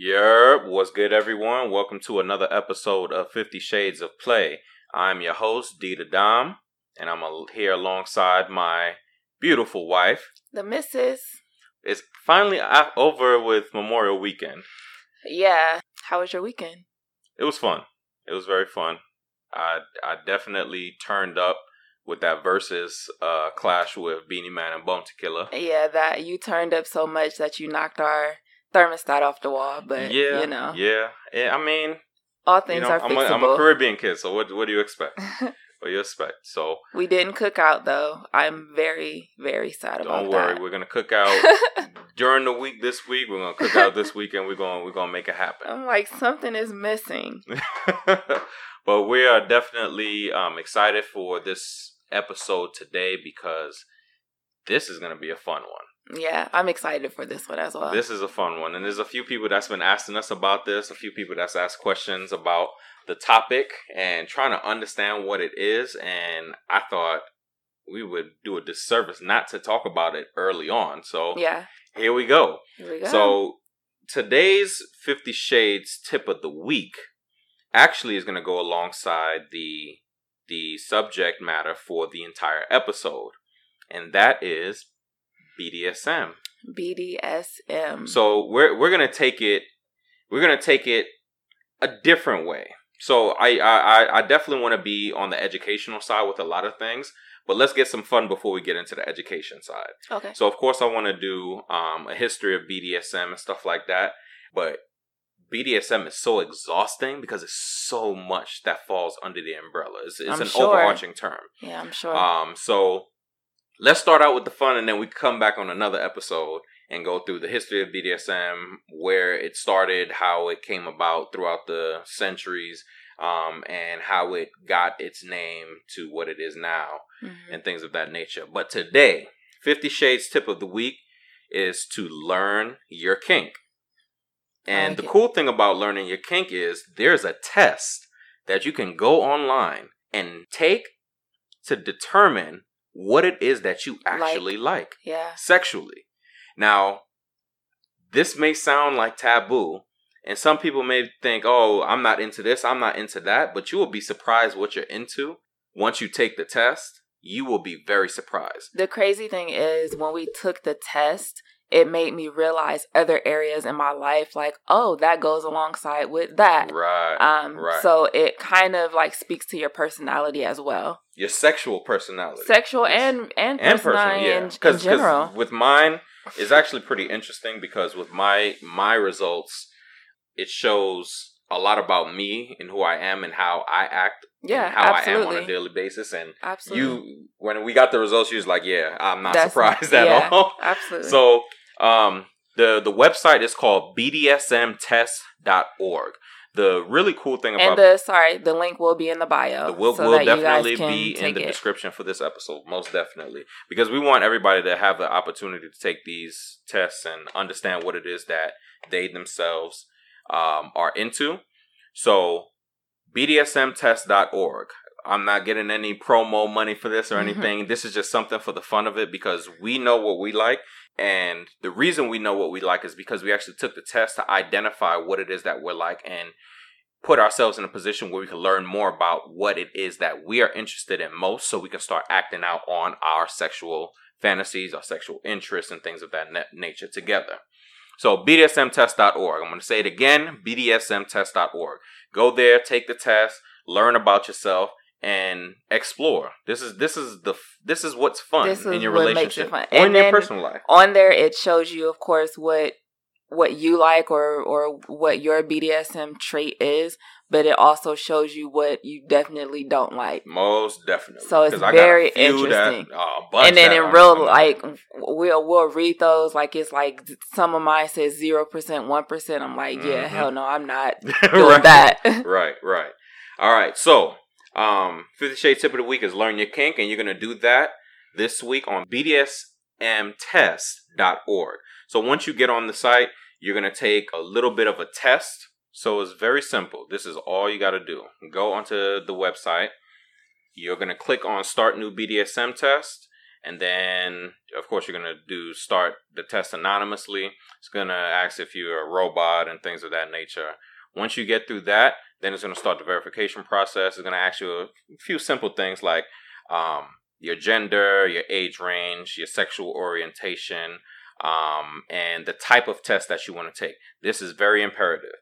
Yerp, what's good, everyone? Welcome to another episode of Fifty Shades of Play. I'm your host, Dita Dom, and I'm here alongside my beautiful wife. The missus. It's finally over with Memorial Weekend. Yeah. How was your weekend? It was fun. It was very fun. I I definitely turned up with that versus uh, clash with Beenie Man and Bounty Killer. Yeah, that you turned up so much that you knocked our thermostat off the wall. But yeah, you know, yeah. yeah. I mean, all you things know, are I'm a, I'm a. Caribbean kid, so what what do you expect? what do you expect? So we didn't cook out though. I'm very, very sad about that. don't worry, that. we're gonna cook out during the week this week. We're gonna cook out this weekend. We're gonna we're gonna make it happen. I'm like something is missing. but we are definitely um, excited for this episode today because this is gonna be a fun one. Yeah, I'm excited for this one as well. This is a fun one, and there's a few people that's been asking us about this. A few people that's asked questions about the topic and trying to understand what it is. And I thought we would do a disservice not to talk about it early on. So yeah, here we go. here we go. So today's Fifty Shades tip of the week actually is going to go alongside the the subject matter for the entire episode, and that is BDSM. BDSM. So we're we're gonna take it we're gonna take it a different way. So I I I definitely want to be on the educational side with a lot of things, but let's get some fun before we get into the education side. okay. So of course I want to do um, a history of BDSM and stuff like that, but BDSM is so exhausting because it's so much that falls under the umbrella. It's, it's an sure. overarching term. Yeah, I'm sure. Um, so let's start out with the fun, and then we come back on another episode and go through the history of BDSM, where it started, how it came about throughout the centuries, um, and how it got its name to what it is now, Mhm. and things of that nature. But today, Fifty Shades tip of the week is to learn your kink. And like the it. cool thing about learning your kink is there's a test that you can go online and take to determine what it is that you actually like, Yeah. sexually. Now, this may sound like taboo, and some people may think, oh, I'm not into this, I'm not into that, but you will be surprised what you're into once you take the test. You will be very surprised. The crazy thing is when we took the test, it made me realize other areas in my life like, oh, that goes alongside with that. Right. Um right. so it kind of like speaks to your personality as well. Your sexual personality. Sexual and and, and personality personal, yeah. Because general. with mine, it's actually pretty interesting because with my my results, it shows a lot about me and who I am and how I act, Yeah, and how I am absolutely. on a daily basis. And Absolutely. you, when we got the results, you was like, "Yeah, I'm not That's- surprised at yeah, all." Absolutely. So, um, the the website is called bdsmtest.org. The really cool thing about and the sorry, the link will be in the bio. the will so will definitely be in the it. description for this episode, most definitely, because we want everybody to have the opportunity to take these tests and understand what it is that they themselves um, are into. So, BDSMtest.org. I'm not getting any promo money for this or Mhm. anything. This is just something for the fun of it because we know what we like. And the reason we know what we like is because we actually took the test to identify what it is that we're like and put ourselves in a position where we can learn more about what it is that we are interested in most so we can start acting out on our sexual fantasies, our sexual interests, and things of that na- nature together. So, BDSMtest.org. I'm going to say it again BDSMtest.org. Go there, take the test, learn about yourself. And explore. This is this is the this is what's fun This in your relationship fun. or in your personal life. on there it shows you of course what what you like or or what your BDSM trait is, but it also shows you what you definitely don't like. Most definitely. So it's very got a few interesting. That, oh, a bunch and then in real I'm- like we'll we'll read those like it's like some of mine says zero percent, one percent. I'm like, yeah, Mhm. hell no, I'm not doing right. that. right, right. All right. So, um, Fifty Shades Tip of the Week is Learn Your Kink, and you're going to do that this week on BDSMtest.org. So, once you get on the site, you're going to take a little bit of a test. So, it's very simple. This is all you got to do. Go onto the website. You're going to click on Start New BDSM Test. and then of course you're gonna do start the test anonymously. It's gonna ask if you're a robot and things of that nature. Once you get through that, then it's gonna start the verification process. It's gonna ask you a few simple things like um, your gender, your age range, your sexual orientation, um, and the type of test that you want to take. This is very imperative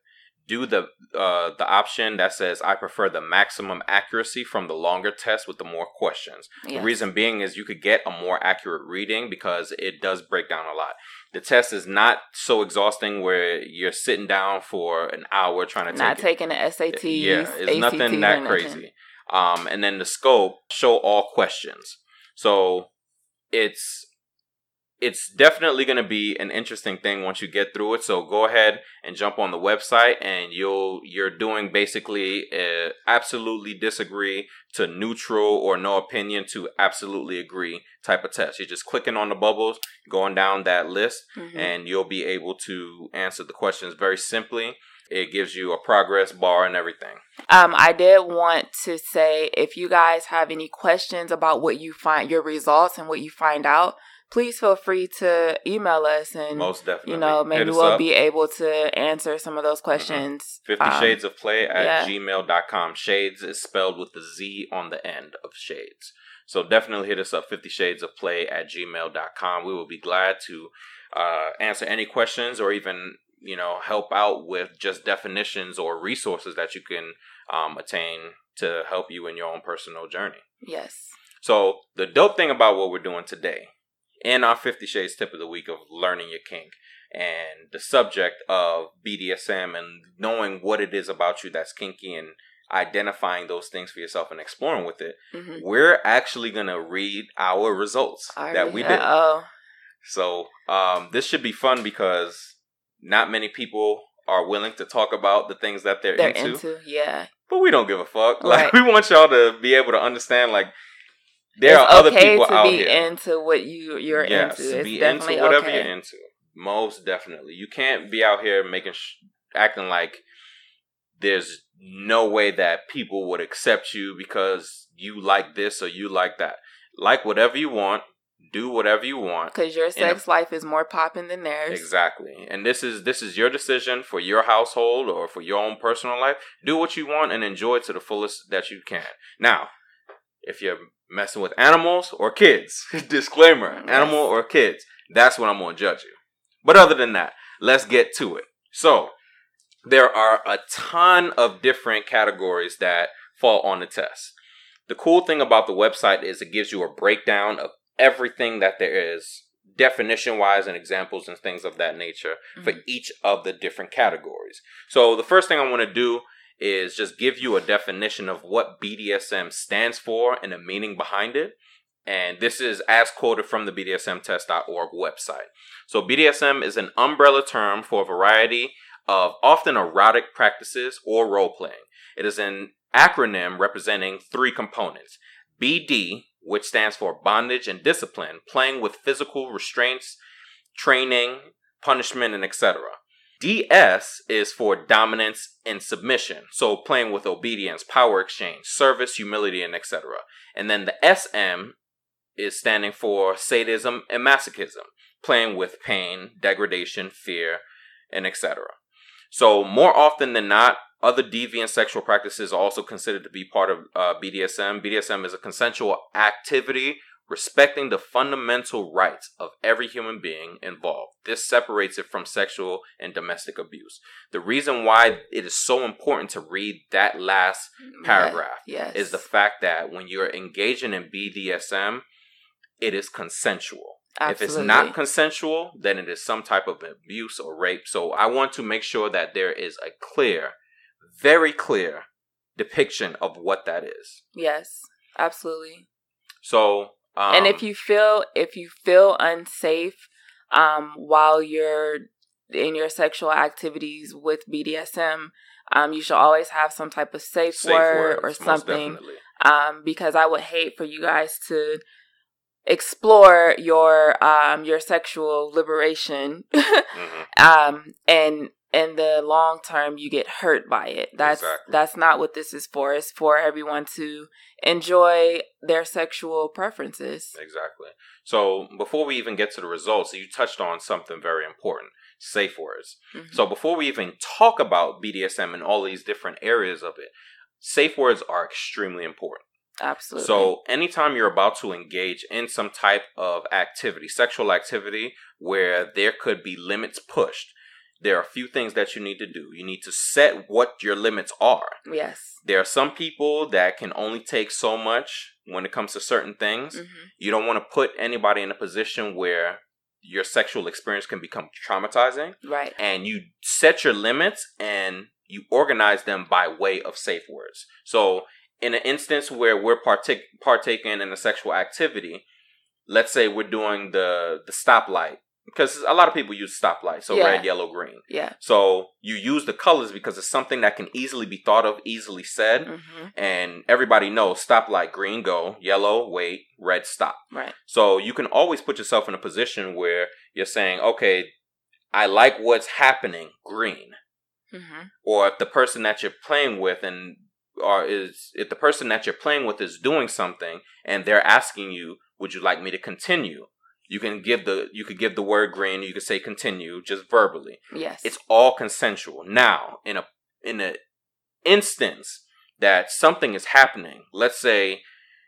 do the uh, the option that says I prefer the maximum accuracy from the longer test with the more questions. Yes. The reason being is you could get a more accurate reading because it does break down a lot. The test is not so exhausting where you're sitting down for an hour trying to not take taking it. the SAT. Yeah, it's nothing that crazy. Um, and then the scope show all questions. So it's it's definitely going to be an interesting thing once you get through it. So go ahead and jump on the website, and you'll you're doing basically a absolutely disagree to neutral or no opinion to absolutely agree type of test. You're just clicking on the bubbles, going down that list, mm-hmm. and you'll be able to answer the questions very simply. It gives you a progress bar and everything. Um, I did want to say if you guys have any questions about what you find your results and what you find out, please feel free to email us and most definitely you know maybe we'll up. be able to answer some of those questions mm-hmm. 50 um, shades of play at yeah. gmail.com shades is spelled with the z on the end of shades so definitely hit us up 50 shades of play at gmail.com we will be glad to uh, answer any questions or even you know help out with just definitions or resources that you can um, attain to help you in your own personal journey yes so the dope thing about what we're doing today in our 50 Shades tip of the week of learning your kink and the subject of BDSM and knowing what it is about you that's kinky and identifying those things for yourself and exploring with it, mm-hmm. we're actually going to read our results that we did. Oh. So um, this should be fun because not many people are willing to talk about the things that they're, they're into. into. Yeah. But we don't give a fuck. Like we want y'all to be able to understand like there it's are other people out here okay people to be into what you you're yes, into. It's be into whatever okay. you're into. Most definitely, you can't be out here making sh- acting like there's no way that people would accept you because you like this or you like that. Like whatever you want, do whatever you want because your sex a, life is more popping than theirs exactly and this is this is your decision for your household or for your own personal life do what you want and enjoy it to the fullest that you can now if you're messing with animals or kids. Disclaimer animal or kids. That's when I'm to judge you. But other than that, let's get to it. So, there are a ton of different categories that fall on the test. The cool thing about the website is it gives you a breakdown of everything that there is, definition wise, and examples and things of that nature mm-hmm. for each of the different categories. So, the first thing I want to do is just give you a definition of what BDSM stands for and the meaning behind it. And this is as quoted from the BDSMtest.org website. So, BDSM is an umbrella term for a variety of often erotic practices or role playing. It is an acronym representing three components BD, which stands for bondage and discipline, playing with physical restraints, training, punishment, and etc. DS is for dominance and submission. So playing with obedience, power exchange, service, humility, and etc. And then the SM is standing for sadism and masochism, playing with pain, degradation, fear, and etc. So more often than not, other deviant sexual practices are also considered to be part of uh, BDSM. BDSM is a consensual activity respecting the fundamental rights of every human being involved. This separates it from sexual and domestic abuse. The reason why it is so important to read that last paragraph yes. is the fact that when you're engaging in BDSM, it is consensual. Absolutely. If it's not consensual, then it is some type of abuse or rape. So I want to make sure that there is a clear, very clear depiction of what that is. Yes, absolutely. So um, and if um, you feel if you feel unsafe um, while you're in your sexual activities with BDSM, um, you should always have some type of safe, safe word or something. Um, because I would hate for you guys to explore your um your sexual liberation mm-hmm. um and in the long term you get hurt by it. That's Exactly. that's not what this is for. It's for everyone to enjoy their sexual preferences. Exactly. So before we even get to the results, you touched on something very important: safe words. Mhm. So before we even talk about BDSM and all these different areas of it, safe words are extremely important. Absolutely. So anytime you're about to engage in some type of activity, sexual activity, where there could be limits pushed, there are a few things that you need to do. You need to set what your limits are. yes. There are some people that can only take so much when it comes to certain things. hmm You don't want to put anybody in a position where your sexual experience can become traumatizing Right. and you set your limits and you organize them by way of safe words. So, in an instance where we're partic- partaking in a sexual activity, let's say we're doing the the stoplight because a lot of people use stoplight, so Yeah. red, yellow, green. Yeah. So you use the colors because it's something that can easily be thought of, easily said, hmm and everybody knows stoplight, green, go, yellow, wait, red, stop. Right. So you can always put yourself in a position where you're saying, okay, I like what's happening, green. hmm Or if the person that you're playing with and or is if the person that you're playing with is doing something and they're asking you, would you like me to continue? You can give the you could give the word green, you could say continue just verbally. Yes. It's all consensual. Now, in a in a instance that something is happening, let's say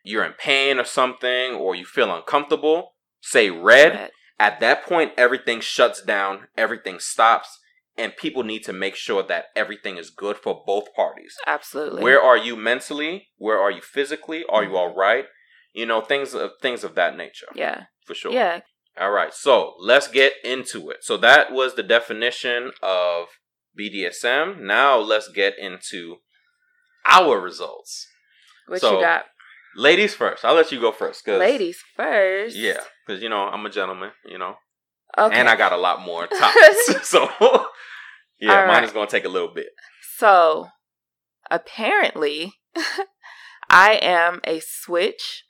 you're in pain or something or you feel uncomfortable, say red. Red. At that point everything shuts down, everything stops, and people need to make sure that everything is good for both parties. Absolutely. Where are you mentally? Where are you physically? Are you Mhm. all right? You know, things of things of that nature. Yeah. For sure. Yeah. All right, so let's get into it. So that was the definition of BDSM. Now let's get into our results. What So, you got? Ladies first. I'll let you go first. Cause, Ladies first. Yeah, because you know I'm a gentleman. You know, Okay. and I got a lot more topics. so yeah, mine is gonna take a little bit. So, apparently, I am a switch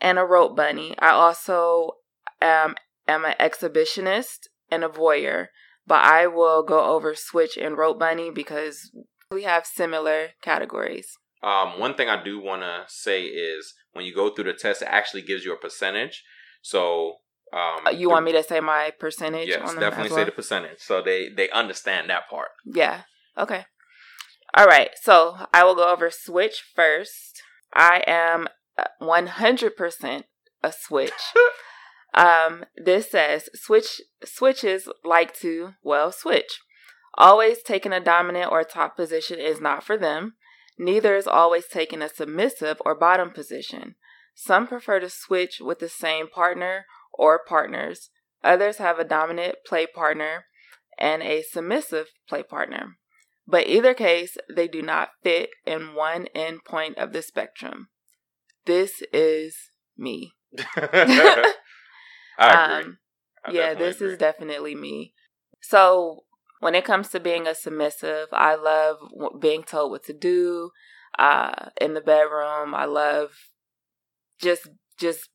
and a rope bunny. I also am, am an exhibitionist and a voyeur, but I will go over switch and rope bunny because we have similar categories. Um, one thing I do want to say is when you go through the test, it actually gives you a percentage. So um, Uh, You want me to say my percentage? Yes, definitely as say well? the percentage, so they they understand that part. Yeah. Okay. All right. So I will go over switch first. I am 100% a switch. um, this says switch switches like to well switch. Always taking a dominant or top position is not for them. Neither is always taking a submissive or bottom position. Some prefer to switch with the same partner or partners. Others have a dominant play partner and a submissive play partner. But either case, they do not fit in one end point of the spectrum. This is me. I agree. Um, I yeah, this agree. is definitely me. So, when it comes to being a submissive, I love being told what to do uh, in the bedroom. I love just just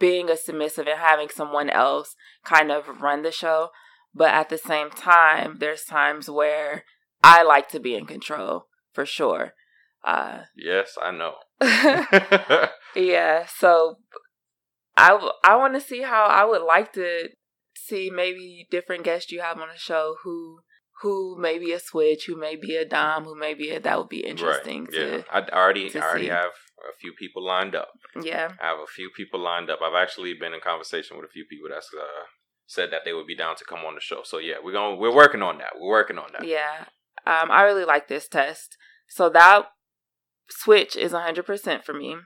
being a submissive and having someone else kind of run the show. But at the same time, there's times where I like to be in control for sure. Uh, yes, I know. yeah, so I, w- I want to see how I would like to see maybe different guests you have on the show who who may be a switch, who may be a dom, who may be a that would be interesting Right. Yeah, to I already I already see. have a few people lined up. yeah. I have a few people lined up. I've actually been in conversation with a few people that's uh, said that they would be down to come on the show. So yeah, we're going we're working on that. We're working on that. Yeah. Um, I really like this test. So that switch is 100% for me.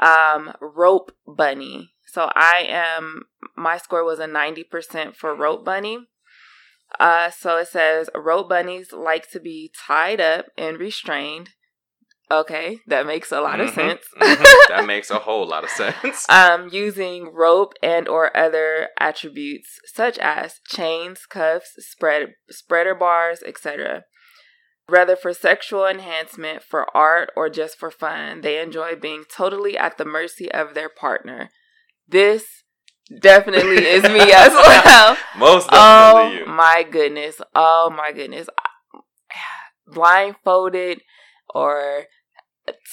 Um, rope bunny. So I am, my score was a 90% for rope bunny. Uh, so it says rope bunnies like to be tied up and restrained. Okay, that makes a lot of Mhm, sense. mhm. that makes a whole lot of sense. um, using rope and or other attributes such as chains, cuffs, spread spreader bars, etc. Whether for sexual enhancement, for art, or just for fun, they enjoy being totally at the mercy of their partner. This definitely is me as well. Most oh definitely you. my goodness. Oh my goodness. Blindfolded or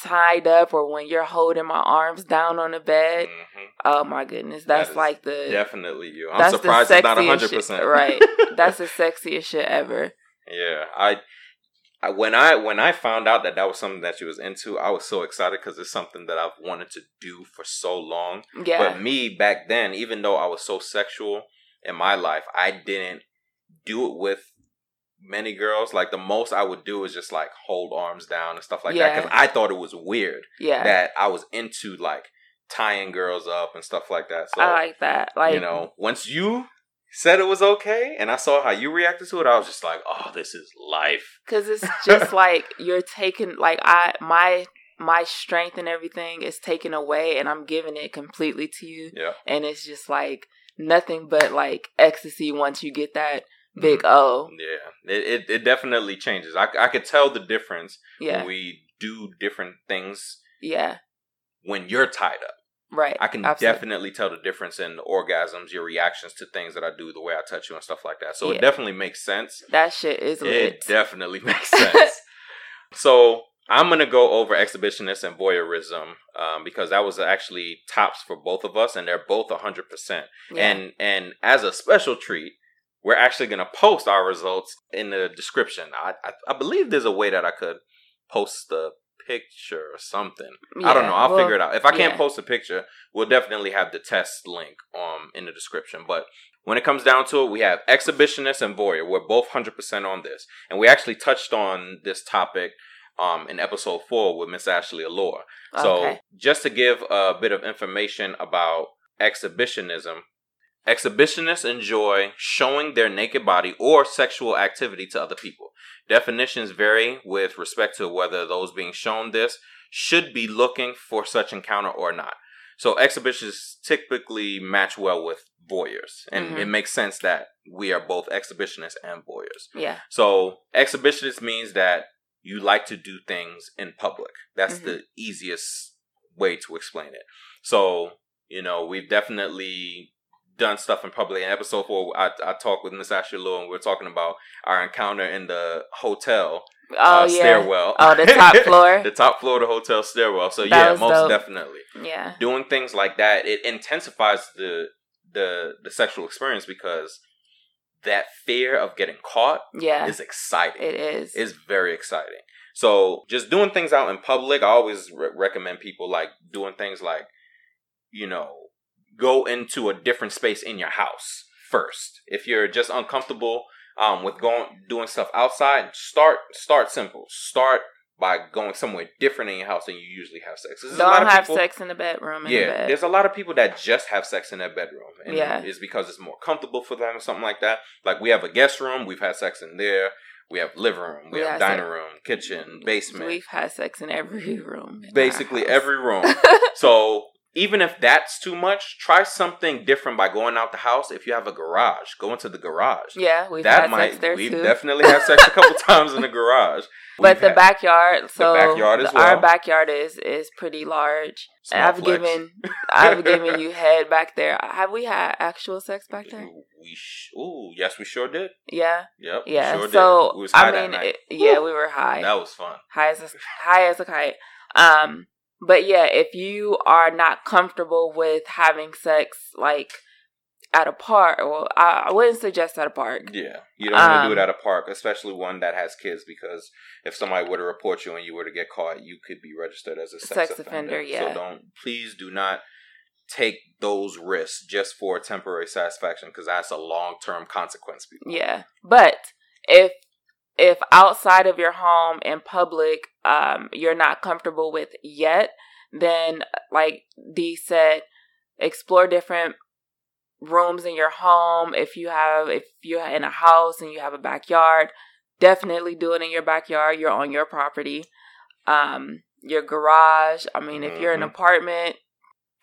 tied up or when you're holding my arms down on the bed. Mhm. Oh my goodness. That's is like the Definitely you. I'm surprised it's not sexiest hundred shit- percent. Right. That's the sexiest shit ever. Yeah, I, I when I when I found out that that was something that she was into, I was so excited because it's something that I've wanted to do for so long. Yeah. But me back then, even though I was so sexual in my life, I didn't do it with many girls. Like the most I would do is just like hold arms down and stuff like that because I thought it was weird yeah. that I was into like tying girls up and stuff like that. So I like that. Like you know, once you said it was okay and I saw how you reacted to it, I was just like, oh, this is life. Cause it's just like you're taking like I my my strength and everything is taken away and I'm giving it completely to you. Yeah. And it's just like nothing but like ecstasy once you get that big mm-hmm. O. Yeah. It, it, it definitely changes. I, I could tell the difference Yeah. when we do different things Yeah. when you're tied up. Right. I can Absolutely. definitely tell the difference in the orgasms, your reactions to things that I do, the way I touch you and stuff like that. So Yeah. it definitely makes sense. That shit is lit. It definitely makes sense. so I'm gonna go over exhibitionist and voyeurism um, because that was actually tops for both of us, and they're both 100. percent Yeah. And and as a special treat, we're actually gonna post our results in the description. I I, I believe there's a way that I could post the picture or something. I don't know. I'll well, figure it out. If I can't yeah. post a picture, we'll definitely have the test link um in the description. But when it comes down to it, we have exhibitionist and voyeur. We're both hundred percent on this, and we actually touched on this topic um in episode four with Miss Ashley Allure. So Okay. just to give a bit of information about exhibitionism. Exhibitionists enjoy showing their naked body or sexual activity to other people. Definitions vary with respect to whether those being shown this should be looking for such encounter or not. So exhibitionists typically match well with voyeurs, and Mhm. it makes sense that we are both exhibitionists and voyeurs. Yeah. So exhibitionist means that you like to do things in public. That's Mhm. the easiest way to explain it. So, you know, we've definitely done stuff in public. In episode four, I, I talked with Miss Ashley Lou and we are talking about our encounter in the hotel Oh uh, yeah. stairwell. Oh, the top floor. the top floor of the hotel stairwell. So That yeah, most dope. definitely yeah. doing things like that it intensifies the the the sexual experience because that fear of getting caught Yeah. is exciting. It is. It's very exciting. So just doing things out in public, I always re- recommend people like doing things like, you know, go into a different space in your house first. If you're just uncomfortable um, with going doing stuff outside, start start simple. Start by going somewhere different in your house than you usually have sex. there's a lot Don't have people- sex in the bedroom. In yeah, the bed. there's a lot of people that just have sex in their bedroom, and Yeah. it's because it's more comfortable for them or something like that. Like we have a guest room, we've had sex in there. We have living room, we, We have have dining sex- room, kitchen, basement, We've had sex in every room. in basically every room. so even if that's too much, try something different by going out the house. If you have a garage, go into the garage. yeah, we've that had might sex there we've too. definitely had sex a couple times in the garage. but We've the backyard, so backyard as the- our backyard is is pretty large. Small I've flex. given I've given you head back there. Have we had actual sex back there? We sh- ooh yes we sure did. Yeah, Yep. yeah. sure so did. We was high I mean, it, yeah, we were high. that was fun. high as a, high as a kite. Um, but yeah, if you are not comfortable with having sex like at a park, well, I, I wouldn't suggest at a park. Yeah, you don't want to do it Um, at a park, especially one that has kids, because if somebody were to report you and you were to get caught, you could be registered as a sex, Sex offender. offender, yeah. So don't, please do not take those risks just for temporary satisfaction, because that's a long term consequence. People. Yeah, but if if outside of your home in public, um, you're not comfortable with yet, then like Dee said, explore different rooms in your home. If you have, if you're in a house and you have a backyard, definitely do it in your backyard. You're on your property. Um, your garage. I mean, if you're in an Mhm. apartment,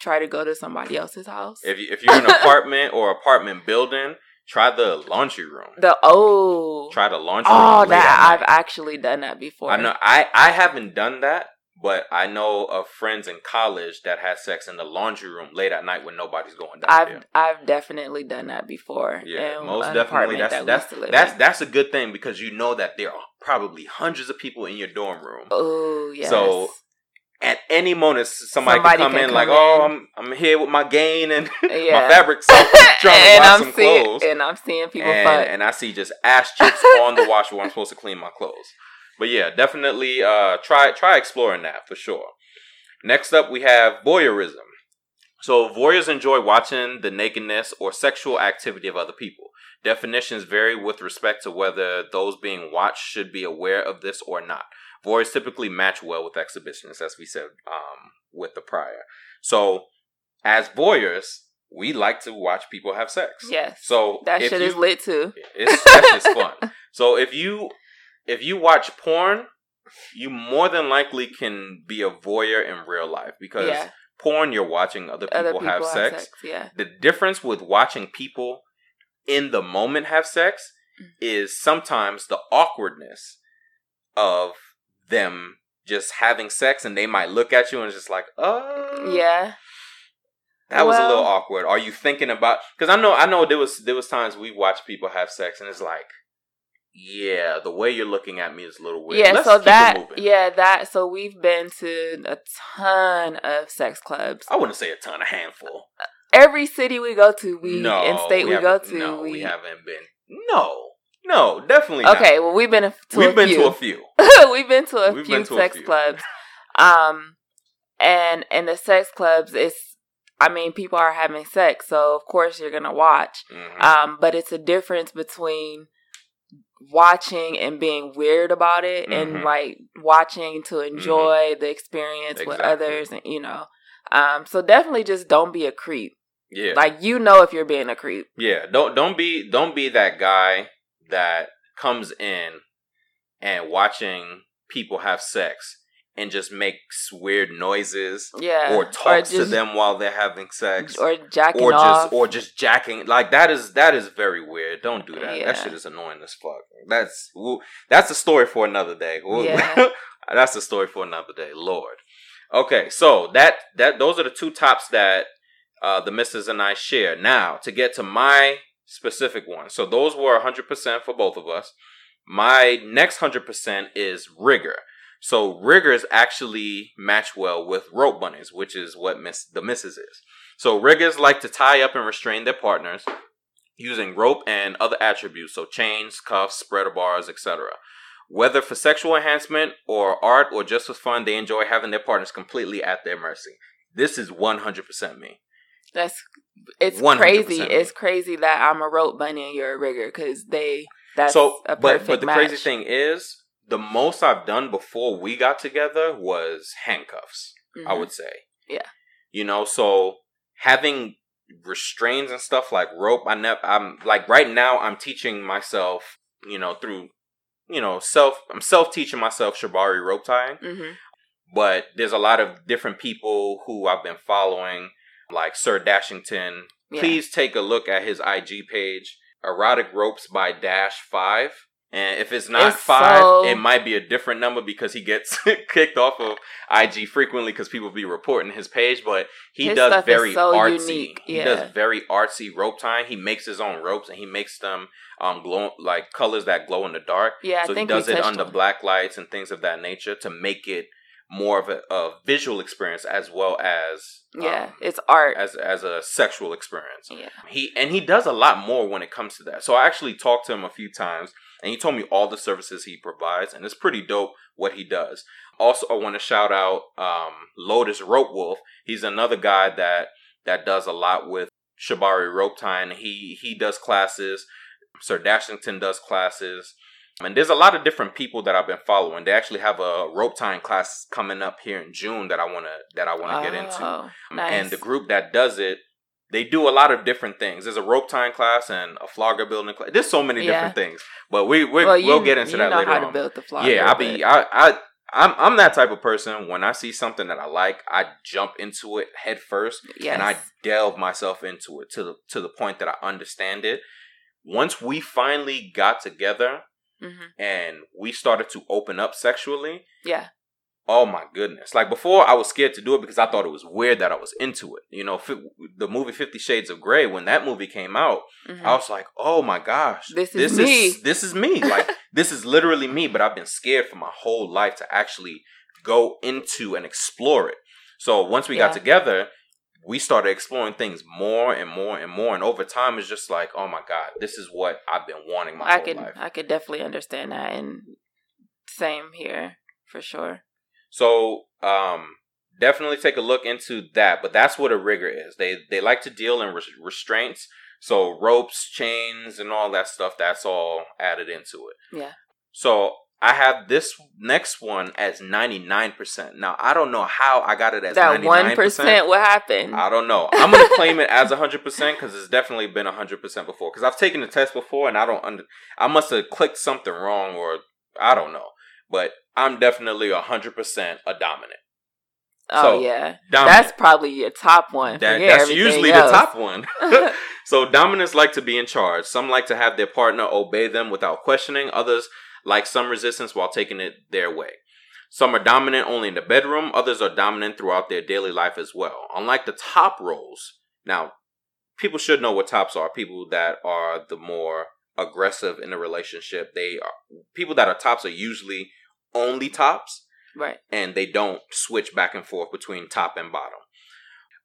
try to go to somebody else's house. If you, if you're in an apartment or apartment building, try the laundry room. the oh, Try the laundry oh, that I've actually done that before. I know. I I haven't done that, but I know of friends in college that had sex in the laundry room late at night when nobody's going down I've there. I've definitely done that before. Yeah, most definitely. That's that that's live that's that's a good thing because you know that there are probably hundreds of people in your dorm room. Oh yes. So, At any moment, somebody, Somebody can come can in come like, in. "Oh, I'm I'm here with my gain and yeah. my fabric trying to and wash I'm some seeing clothes." and I'm seeing people and, fuck. and I see just ass cheeks on the washer when I'm supposed to clean my clothes. But yeah, definitely uh, try try exploring that for sure. Next up, we have voyeurism. So voyeurs enjoy watching the nakedness or sexual activity of other people. Definitions vary with respect to whether those being watched should be aware of this or not. Voyeurs typically match well with exhibitionists, as we said um, with the prior. So, as voyeurs, we like to watch people have sex. yes. So that shit you- is lit too. it's fun. So if you if you watch porn, you more than likely can be a voyeur in real life because Yeah. porn you're watching other people, Other people have, sex. Yeah. The difference with watching people in the moment have sex Mm. is sometimes the awkwardness of them just having sex and they might look at you and it's just like, oh Yeah. that was a little awkward. Are you thinking about? Because I know, I know there was there was times we watched people have sex, and it's like, yeah, the way you're looking at me is a little weird. Yeah, Let's so that yeah, that so we've been to a ton of sex clubs. I wouldn't say a ton, a handful. Every city we go to, we no, in state we, go to, no, we, we haven't been. No, no, definitely. not. Okay, well we've been to we've a been few. to a few. we've been to a We've few to a sex few. clubs. Um and in the sex clubs it's I mean people are having sex, so of course you're going to watch. Mhm. Um but it's a difference between watching and being weird about it and Mhm. like watching to enjoy the experience with others and you know. Um so definitely just don't be a creep. yeah, Like you know if you're being a creep. yeah. Don't don't be don't be that guy that comes in and watching people have sex and just makes weird noises Yeah. or talks to just- them while they're having sex or jacking or off. just or just jacking like that is that is very weird don't do that Yeah. that shit is annoying as fuck that's well, that's a story for another day We'll- Yeah. that's a story for another day lord okay so that that those are the two tops that uh the missus and i share now to get to my specific one so those were 100% for both of us my next 100% is rigger so riggers actually match well with rope bunnies, which is what miss the misses is. So riggers like to tie up and restrain their partners using rope and other attributes, so chains, cuffs, spreader bars, etc. Whether for sexual enhancement or art or just for fun, they enjoy having their partners completely at their mercy. This is 100% me. That's it's 100% crazy. It's crazy that I'm a rope bunny and you're a rigger because they that's so, a but but the match. crazy thing is, the most I've done before we got together was handcuffs. I Mhm. would say. Yeah. You know, so having restraints and stuff like rope, I never. I'm like right now. I'm teaching myself. You know, through you know self. I'm self teaching myself shibari rope tying. Mhm. But there's a lot of different people who I've been following, like Sir Dashington. Yeah. Please take a look at his IG page, Erotic Ropes by Dash Five. And if it's not It's five, so- it might be a different number because he gets kicked off of IG frequently because people be reporting his page. But he His does very so artsy. unique, He does very artsy rope tying. He makes his own ropes and he makes them um glow like colors that glow in the dark. Yeah, so he does it under on- black lights and things of that nature to make it more of a, a visual experience as well as Yeah, um, it's art. as as a sexual experience. yeah. He and he does a lot more when it comes to that. So I actually talked to him a few times, and he told me all the services he provides, and it's pretty dope what he does. Also, I want to shout out um, Lotus Rope Wolf. He's another guy that that does a lot with shibari rope tying. He he does classes. Sir Dashington does classes. And there's a lot of different people that I've been following. They actually have a rope tying class coming up here in June that I wanna that I wanna get into. Oh, nice. And the group that does it, they do a lot of different things. There's a rope tying class and a flogger building class. There's so many Yeah. different things. But we we well, will get into you that know later how to on. build the flogger. yeah, I be I I I'm I'm that type of person. When I see something that I like, I jump into it head first yes. and I delve myself into it to the to the point that I understand it. Once we finally got together Mhm. and we started to open up sexually, Yeah. oh my goodness. Like before, I was scared to do it because I thought it was weird that I was into it. You know, the movie Fifty Shades of Grey, when that movie came out, mm-hmm. I was like, oh my gosh, this is this me. Is, this is me. like this is literally me. But I've been scared for my whole life to actually go into and explore it. So once we yeah. got together, we started exploring things more and more and more, and over time, it's just like, oh my god, this is what I've been wanting my I whole could, life. I could definitely understand that, and same here for sure. So, um, definitely take a look into that. But that's what a rigger is. They they like to deal in restraints. So ropes, chains, and all that stuff. That's all added into it. Yeah. So I have this next one as 99%. Now, I don't know how I got it as that 99%. 1%. What happened? I don't know. I'm going to claim it as 100% because it's definitely been 100% before. Because I've taken the test before and I don't under. I must have clicked something wrong or I don't know. But I'm definitely 100% a dominant. Oh, so, yeah. Dominant. That's probably your top one. That, that's usually else. the top one. so, dominants like to be in charge. Some like to have their partner obey them without questioning. Others like some resistance while taking it their way. Some are dominant only in the bedroom, others are dominant throughout their daily life as well. Unlike the top roles, now people should know what tops are. People that are the more aggressive in a relationship, they are people that are tops are usually only tops. Right. And they don't switch back and forth between top and bottom.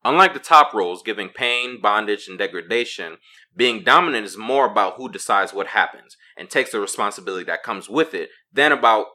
Unlike the top roles giving pain, bondage, and degradation, being dominant is more about who decides what happens and takes the responsibility that comes with it than about,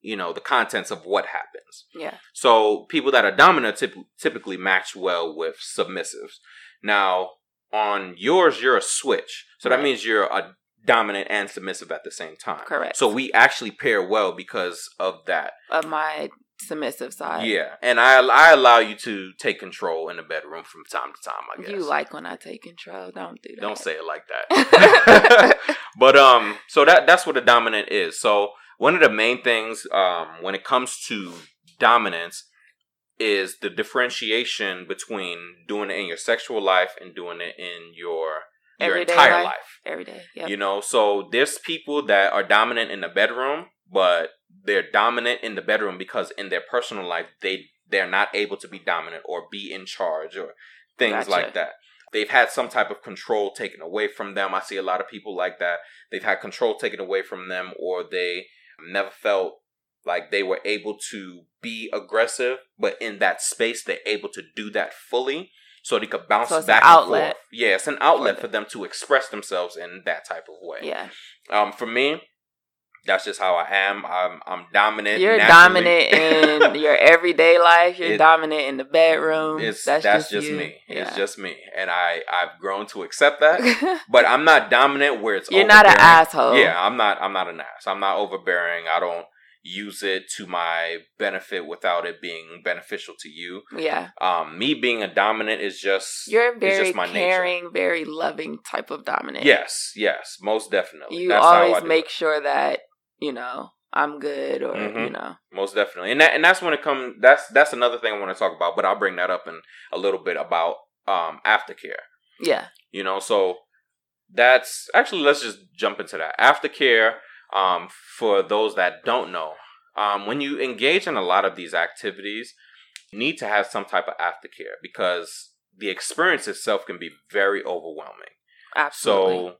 you know, the contents of what happens. Yeah. So people that are dominant typ- typically match well with submissives. Now, on yours, you're a switch. So right. that means you're a dominant and submissive at the same time. Correct. So we actually pair well because of that. Of my submissive side. Yeah, and I I allow you to take control in the bedroom from time to time. I guess you like when I take control. Don't do that. Don't say it like that. but um, so that that's what a dominant is. So one of the main things um when it comes to dominance is the differentiation between doing it in your sexual life and doing it in your your Everyday entire life. life. Every day. Yep. You know, so there's people that are dominant in the bedroom, but they're dominant in the bedroom because in their personal life they they're not able to be dominant or be in charge or things gotcha. like that. They've had some type of control taken away from them. I see a lot of people like that. They've had control taken away from them or they never felt like they were able to be aggressive, but in that space they're able to do that fully so they could bounce so back and forth. Yeah, it's an outlet for, for them to express themselves in that type of way. Yeah. Um, for me, that's just how I am. I'm I'm dominant. You're naturally. dominant in your everyday life. You're it, dominant in the bedroom. It's that's, that's just, just me. Yeah. It's just me, and I I've grown to accept that. but I'm not dominant where it's. You're not an asshole. Yeah, I'm not. I'm not an ass. I'm not overbearing. I don't use it to my benefit without it being beneficial to you. Yeah. Um, me being a dominant is just you're very just caring, nature. very loving type of dominant. Yes, yes, most definitely. You That's always make it. sure that you know I'm good or mm-hmm. you know most definitely, and that and that's when it comes. That's that's another thing I want to talk about, but I'll bring that up in a little bit about um aftercare. Yeah. You know, so that's actually let's just jump into that aftercare um, for those that don't know, um, when you engage in a lot of these activities, you need to have some type of aftercare because the experience itself can be very overwhelming. Absolutely. So,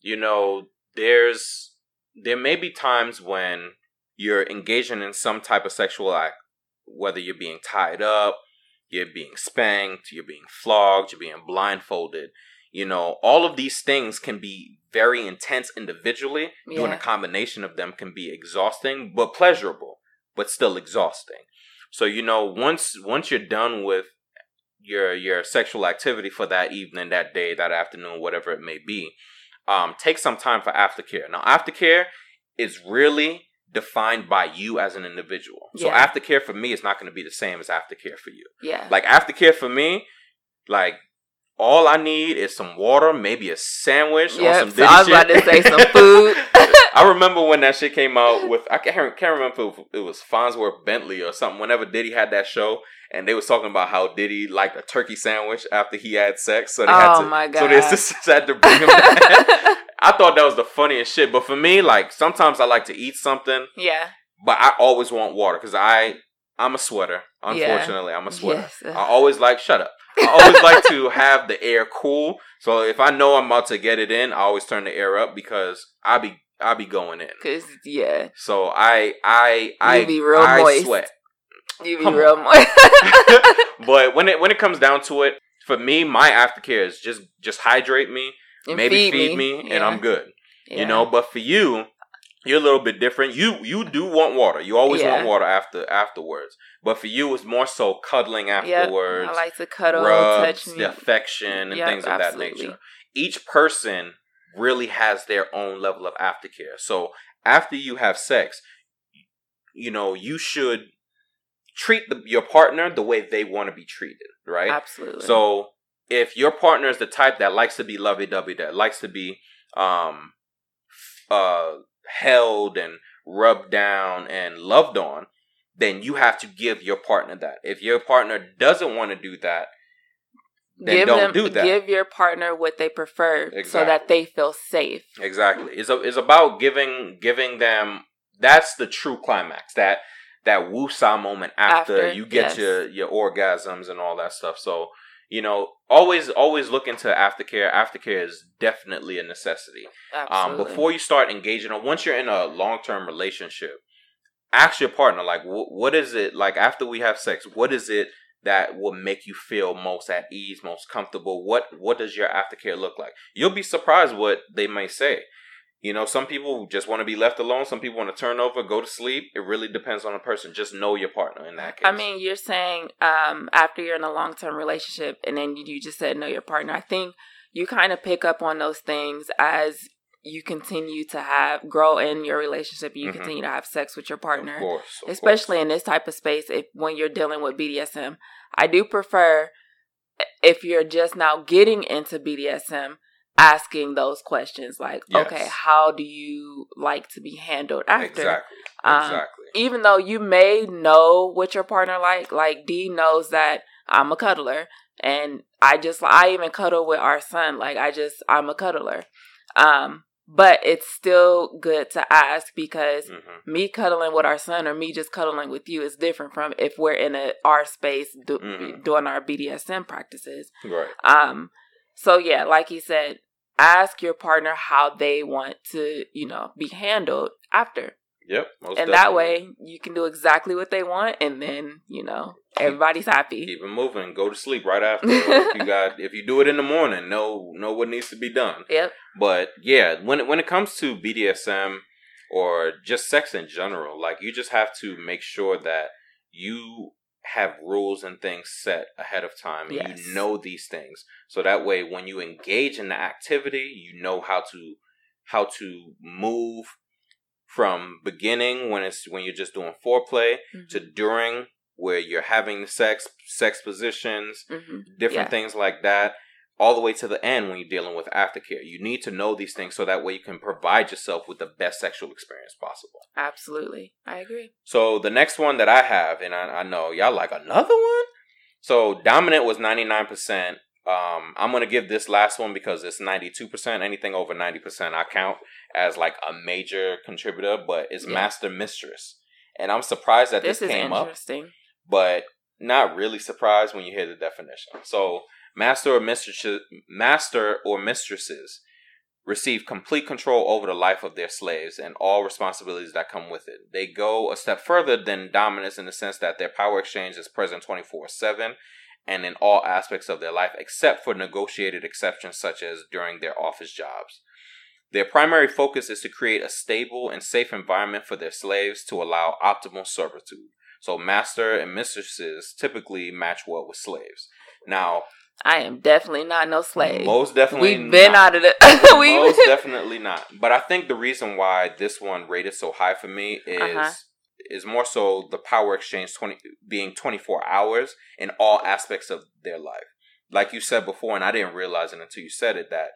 you know, there's there may be times when you're engaging in some type of sexual act, whether you're being tied up, you're being spanked, you're being flogged, you're being blindfolded. You know, all of these things can be very intense individually. Yeah. Doing a combination of them can be exhausting, but pleasurable, but still exhausting. So, you know, once once you're done with your your sexual activity for that evening, that day, that afternoon, whatever it may be, um, take some time for aftercare. Now, aftercare is really defined by you as an individual. Yeah. So aftercare for me is not going to be the same as aftercare for you. Yeah. Like aftercare for me, like all I need is some water, maybe a sandwich yep, or some so I was shit. about to say some food. I remember when that shit came out with I can't, can't remember if it was Fonzworth Bentley or something. Whenever Diddy had that show, and they was talking about how Diddy liked a turkey sandwich after he had sex, so they oh had to. My God. So they just had to bring him. back. I thought that was the funniest shit, but for me, like sometimes I like to eat something. Yeah. But I always want water because I I'm a sweater. Unfortunately, yeah. I'm a sweater. Yes. I always like shut up. I always like to have the air cool. So if I know I'm about to get it in, I always turn the air up because I be I be going in. Cause yeah. So I I I you be real I moist. sweat. You be Come real on. moist. but when it when it comes down to it, for me, my aftercare is just just hydrate me, And maybe feed, me, and Yeah. I'm good. Yeah. You know, but for you, you're a little bit different. You you do want water. You always Yeah. want water after afterwards. But for you, it's more so cuddling Yep. afterwards, I like to cuddle, rubs, touch me. the affection, and Yep, things of absolutely. that nature. Each person really has their own level of aftercare. So after you have sex, you know you should treat the, your partner the way they want to be treated, right? Absolutely. So if your partner is the type that likes to be lovey dovey, that likes to be um uh held and rubbed down and loved on, then you have to give your partner that. If your partner doesn't want to do that, then give don't them, do that. Give your partner what they prefer, so that they feel safe. Exactly. It's a, it's about giving giving them that's the true climax. That that woosah moment after, After, you get yes. your your orgasms and all that stuff. So, you know, always always look into aftercare. Aftercare is definitely a necessity. Um Absolutely. before you start engaging or once you're in a long-term relationship, ask your partner like wh- what is it like after we have sex? What is it that will make you feel most at ease, most comfortable? What what does your aftercare look like? You'll be surprised what they may say. You know, some people just want to be left alone. Some people want to turn over, go to sleep. It really depends on the person. Just know your partner in that case. I mean, you're saying um, after you're in a long term relationship, and then you, you just said know your partner. I think you kind of pick up on those things as you continue to have grow in your relationship. and You Mhm. continue to have sex with your of partner, course, of especially in this type of space. If when you're dealing with BDSM, I do prefer if you're just now getting into BDSM. Asking those questions like, Yes. okay, how do you like to be handled after? exactly, Um, exactly. even though you may know what your partner like, like D knows that I'm a cuddler, and I just I even cuddle with our son. Like I just I'm a cuddler, um, but it's still good to ask because hmm me cuddling with our son or me just cuddling with you is different from if we're in a our space do, Mhm. doing our BDSM practices. Right. Um, so yeah, like he said, ask your partner how they want to you know be handled after Yep. most and that way you can do exactly what they want and then you know everybody's happy keep it moving. Go to sleep right after. if you got, if you do it in the morning, know know what needs to be done. yep But yeah, when it, when it comes to BDSM or just sex in general, like you just have to make sure that you have rules and things set ahead of time and Yes. you know these things so that way when you engage in the activity you know how to how to move from beginning when it's when you're just doing foreplay to during where you're having the sex sex positions Mhm. different Yeah. things like that, all the way to the end when you're dealing with aftercare. You need to know these things so that way you can provide yourself with the best sexual experience possible. absolutely i agree So the next one that I have, and I, I know y'all like another one. So dominant was 99%. Um, I'm gonna give this last one because it's 92%. Anything over 90%, I count as like a major contributor, but it's Yeah. master mistress. And I'm surprised that this, this is came up but not really surprised when you hear the definition. So, master or mistresses, master or mistresses receive complete control over the life of their slaves and all responsibilities that come with it. They go a step further than dominance in the sense that their power exchange is present 24/7 and in all aspects of their life except for negotiated exceptions such as during their office jobs. Their primary focus is to create a stable and safe environment for their slaves to allow optimal servitude. So master and mistresses typically match well with slaves. Now, i am definitely not no slave most definitely we've been not. out of the we most definitely not. But I think the reason why this one rated so high for me is Uh-huh. Is more so the power exchange twenty being twenty four hours in all aspects of their life. Like you said before, and I didn't realize it until you said it that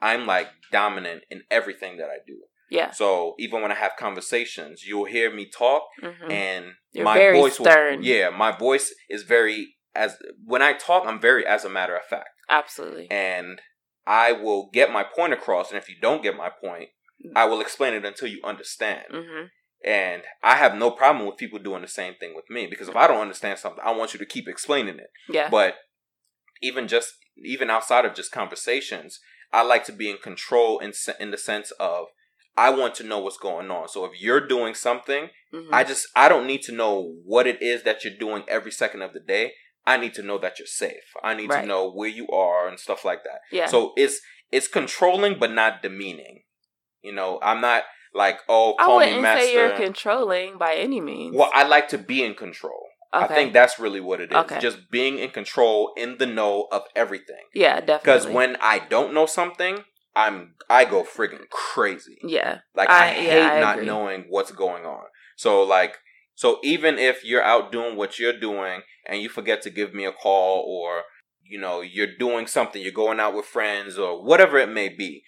I'm like dominant in everything that I do. yeah So even when I have conversations, you'll hear me talk Mhm. and You're my voice stern. will yeah my voice is very as when i talk i'm very as a matter of fact absolutely and i will get my point across and if you don't get my point i will explain it until you understand hmm And I have no problem with people doing the same thing with me because if I don't understand something, I want you to keep explaining it. Yeah. But even just even outside of just conversations, I like to be in control in in the sense of I want to know what's going on. So if you're doing something, Mhm. I just I don't need to know what it is that you're doing every second of the day. I need to know that you're safe. I need to know where you are and stuff like that. yeah. So it's it's controlling but not demeaning. You know, I'm not like, oh, I call me wouldn't master. say you're controlling by any means. well, I like to be in control. okay. I think that's really what it is. Okay. Just being in control, in the know of everything. yeah, definitely. Because when I don't know something, I'm I go friggin' crazy. yeah, Like I, I- hate yeah, I not agree. knowing what's going on. So like so even if you're out doing what you're doing and you forget to give me a call or you know you're doing something, you're going out with friends or whatever it may be.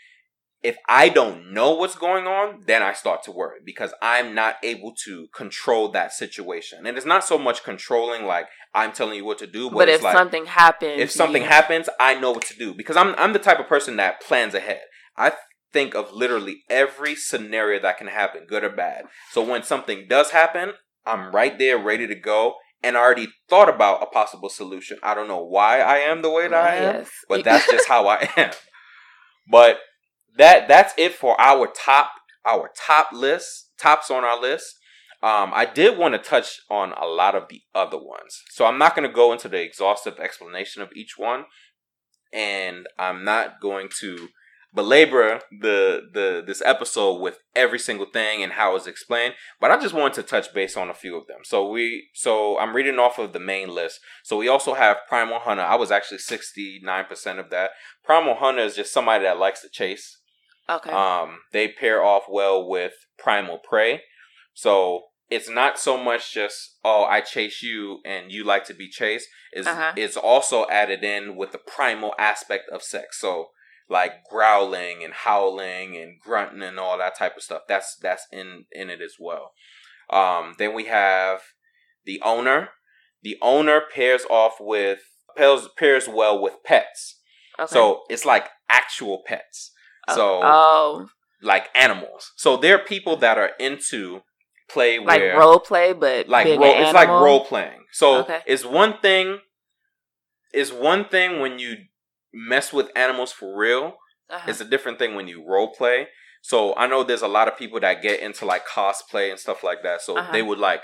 If I don't know what's going on, then I start to worry because I'm not able to control that situation. And it's not so much controlling like I'm telling you what to do, but, but, if like something happens, if something happens, I know what to do because I'm I'm the type of person that plans ahead. I think of literally every scenario that can happen, good or bad. So when something does happen, I'm right there ready to go and I already thought about a possible solution. I don't know why I am the way that I am, Yes. but that's just how I am. But that that's it for our top our top list, tops on our list. Um, I did want to touch on a lot of the other ones, so I'm not going to go into the exhaustive explanation of each one, and I'm not going to belabor the the this episode with every single thing and how it's explained. But I just wanted to touch base on a few of them. So we so I'm reading off of the main list. So we also have Primal Hunter. I was actually 69% of that. Primal Hunter is just somebody that likes to chase. Okay, Um, they pair off well with Primal Prey. So it's not so much just oh I chase you and you like to be chased. Is Uh-huh. it's also added in with the primal aspect of sex. So like growling and howling and grunting and all that type of stuff. That's that's in in it as well. Um, then we have the owner. The owner pairs off with pairs pairs well with pets. okay. So it's like actual pets. Oh, So oh, like animals. So there are people that are into play like where role play, but like role, an it's like role playing. So Okay. it's one thing it's one thing when you mess with animals for real. Uh-huh. It's a different thing when you role play. So I know there's a lot of people that get into like cosplay and stuff like that. So Uh-huh. they would like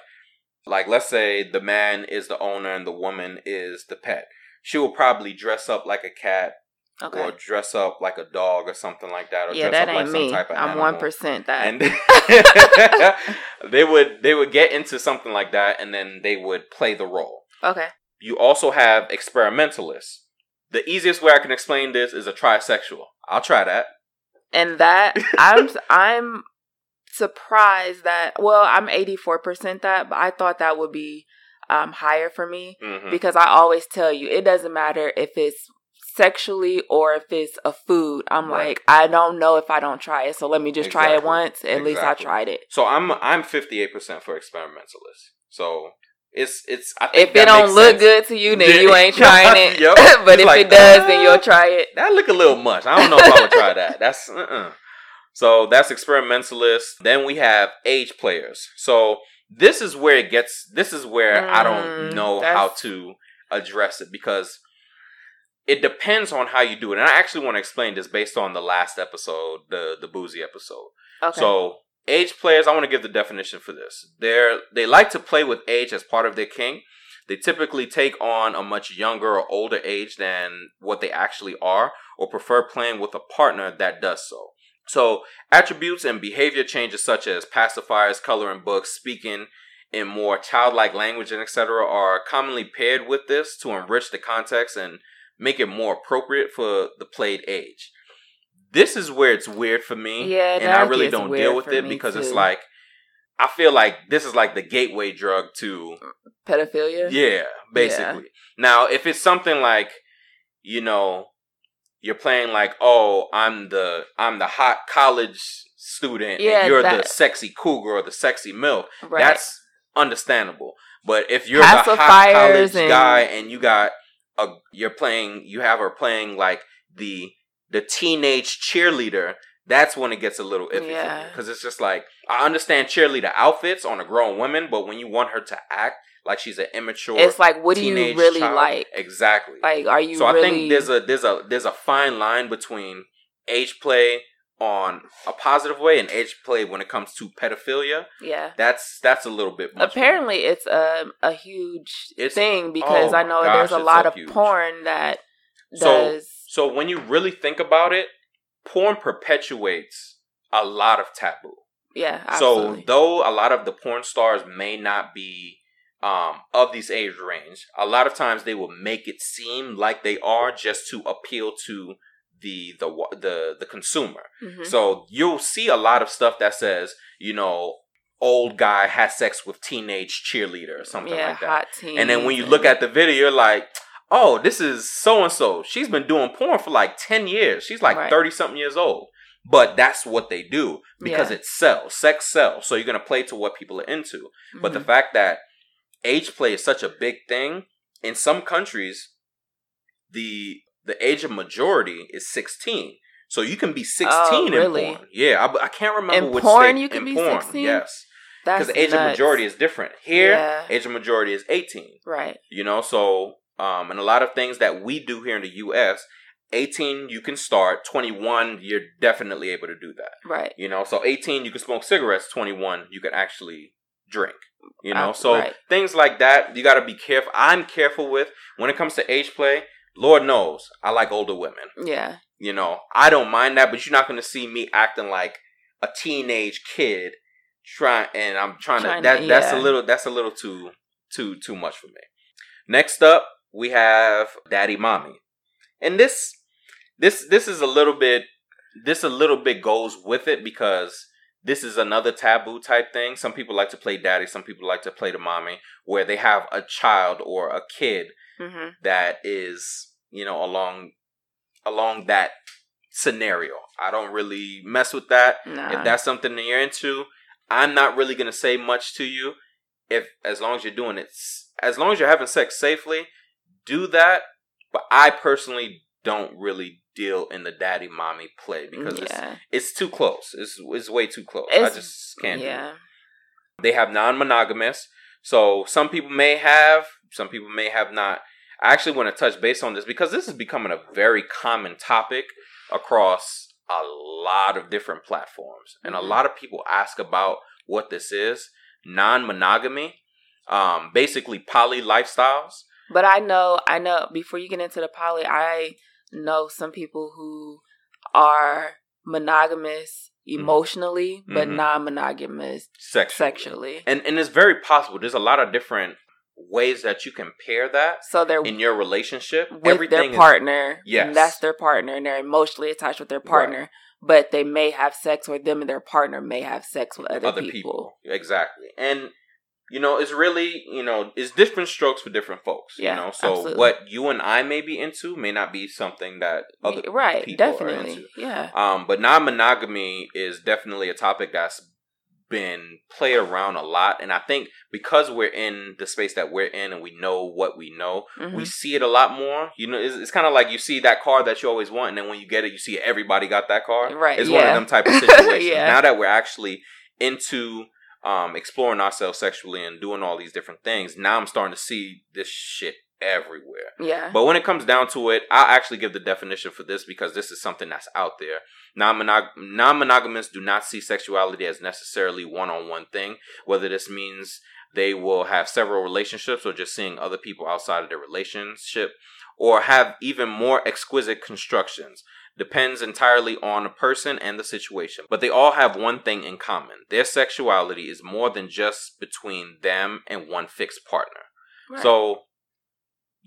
like let's say the man is the owner and the woman is the pet. She will probably dress up like a cat okay. or dress up like a dog or something like that or yeah, dress that up like ain't some me. type of I'm one percent that. and they would they would get into something like that and then they would play the role okay. you also have experimentalists the easiest way i can explain this is a trisexual i'll try that and that I'm I'm surprised that well I'm 84% that but I thought that would be um higher for me Mhm. because I always tell you it doesn't matter if it's sexually or if it's a food I'm Right. like I don't know if I don't try it so let me just try it once at least I tried it so i'm i'm 58% for experimentalists so it's it's I think if it don't look sense. good to you then Yeah. you ain't trying it but It's if like, it does then uh, you'll try it that look a little much. I don't know if I would try that. That's uh-uh. so that's experimentalists. Then we have age players. So this is where it gets. This is where I don't Mm, know how to address it because it depends on how you do it. And I actually want to explain this based on the last episode, the the boozy episode. okay So age players, I want to give the definition for this. They're they like to play with age as part of their kink. They typically take on a much younger or older age than what they actually are, or prefer playing with a partner that does so. So attributes and behavior changes such as pacifiers, coloring books, speaking in more childlike language, and etc., are commonly paired with this to enrich the context and make it more appropriate for the played age. This is where it's weird for me Yeah, and I really don't deal with it because it's like I feel like this is like the gateway drug to pedophilia yeah, basically. Now, if it's something like you know you're playing like oh I'm the I'm the hot college student Yeah, and you're the sexy cougar or the sexy milk, right that's understandable. But if you're the hot college and- guy and you got a you're playing you have her playing like the the teenage cheerleader that's when it gets a little iffy Yeah. because it's just like I understand cheerleader outfits on a grown woman, but when you want her to act like she's an immature, It's like, what do you really child- like? Exactly. Like, are you so really? I think there's a there's a there's a fine line between age play on a positive way and age play when it comes to pedophilia. yeah. That's that's a little bit much for me. Apparently, it's a a huge It's- thing because oh I know gosh, there's a lot so of huge. porn that So- does. So when you really think about it, porn perpetuates a lot of taboo. yeah, absolutely. So though a lot of the porn stars may not be um, of these age range, a lot of times they will make it seem like they are just to appeal to the the the the consumer. Mhm. So you'll see a lot of stuff that says, you know, old guy has sex with teenage cheerleader or something yeah, like that. And then when you look at the video, you're like, oh, this is so and so. She's been doing porn for like 10 years. She's like Right. 30 something years old. But that's what they do because Yeah. it sells. Sex sells. So you're going to play to what people are into. But the Mhm. fact that age play is such a big thing, in some countries, the the age of majority is 16. So you can be 16 Oh, really? in porn. Yeah, I, I can't remember In which porn state. you can in be porn, 16? Yes. Because the age of majority is different. Here, Yeah. age of majority is 18 right. you know so um and a lot of things that we do here in the us 18 you can start 21 you're definitely able to do that Right. you know so 18 you can smoke cigarettes 21 you can actually drink you know Uh, so right. things like that you got to be careful i'm careful with when it comes to age play lord knows i like older women. Yeah. you know i don't mind that but you're not going to see me acting like a teenage kid trying and i'm trying, Trying to to- that that's a little that's a little too too too much for me. Next up we have daddy mommy. And this this this is a little bit this a little bit goes with it because this is another taboo type thing. Some people like to play daddy some people like to play the mommy where they have a child or a kid hmm that is you know along along that scenario i don't really mess with that Nah. if that's something that you're into i'm not really going to say much to you if as long as you're doing it as long as you're having sex safely do that but i personally don't really deal in the daddy mommy play because it's yeah. it's too close it's, it's way too close It's- i just can't yeah. They have non-monogamous. So some people may have, some people may have not. I actually want to touch base on this because this is becoming a very common topic across a lot of different platforms. And a Mhm. lot of people ask about what this is. Non-monogamy, um, basically poly lifestyles. But I know, I know. Before you get into the poly, I know some people who are monogamous emotionally, but Mhm. non-monogamous Sexually. sexually. And and it's very possible. There's a lot of different ways that you can pair that So they're in your relationship. with Everything their is- partner. Yes. and that's their partner, and they're emotionally attached with their partner. But they may have sex, or them and their partner may have sex with other, other people. people. Exactly. And you know, it's really, you know, it's different strokes for different folks. Yeah, you know, so absolutely. what you and I may be into may not be something that other right? Definitely, yeah. Um, but non-monogamy is definitely a topic that's been played around a lot, and I think because we're in the space that we're in and we know what we know, Mhm. we see it a lot more. You know, it's, it's kind of like you see that car that you always want, and then when you get it, you see everybody got that car. Right, It's one of them type of situations. Yeah. Now that we're actually into um, exploring ourselves sexually and doing all these different things, now I'm starting to see this shit everywhere. yeah. But when it comes down to it, I'll actually give the definition for this because this is something that's out there. Non-monog- non-monogamous do not see sexuality as necessarily one-on-one thing, whether this means they will have several relationships or just seeing other people outside of their relationship or have even more exquisite constructions. Depends entirely on the person and the situation. But they all have one thing in common. Their sexuality is more than just between them and one fixed partner. Right. So,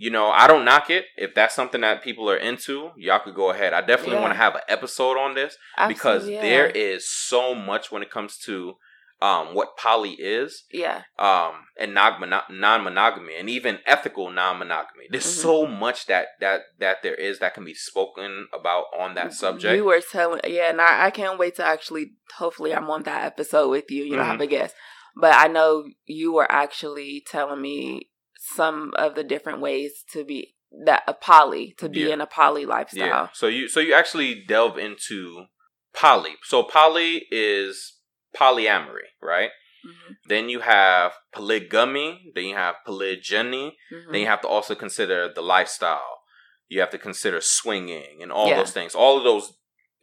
you know, I don't knock it. If that's something that people are into, y'all could go ahead. I definitely Yeah. want to have an episode on this because yeah. there is so much when it comes to um, what poly is yeah, um, and non monogamy and even ethical non monogamy. There's Mhm. so much that that that there is that can be spoken about on that subject. You were telling, yeah, and I, I can't wait to actually. Hopefully, I'm on that episode with you. You know, Mhm. have a guest. But I know you were actually telling me some of the different ways to be that a poly to be Yeah. in a poly lifestyle. Yeah. So you so you actually delve into poly. So poly is polyamory, right? Mhm. Then you have polygamy. Then you have polygyny. Mhm. Then you have to also consider the lifestyle. You have to consider swinging and all Yeah. those things. All of those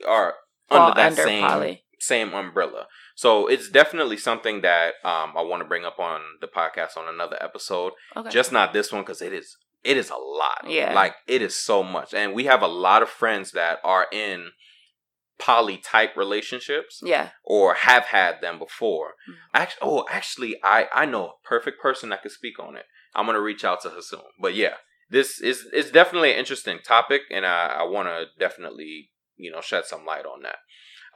are Fall under that under same poly. same umbrella. So it's definitely something that um, I want to bring up on the podcast on another episode. Okay. Just not this one because it is it is a lot. Yeah. like it is so much, and we have a lot of friends that are in poly type relationships yeah. or have had them before. Mhm. Actually, oh, actually, I I know a perfect person that could speak on it. I'm gonna reach out to her soon. But yeah, this is it's definitely an interesting topic, and I I want to definitely you know shed some light on that.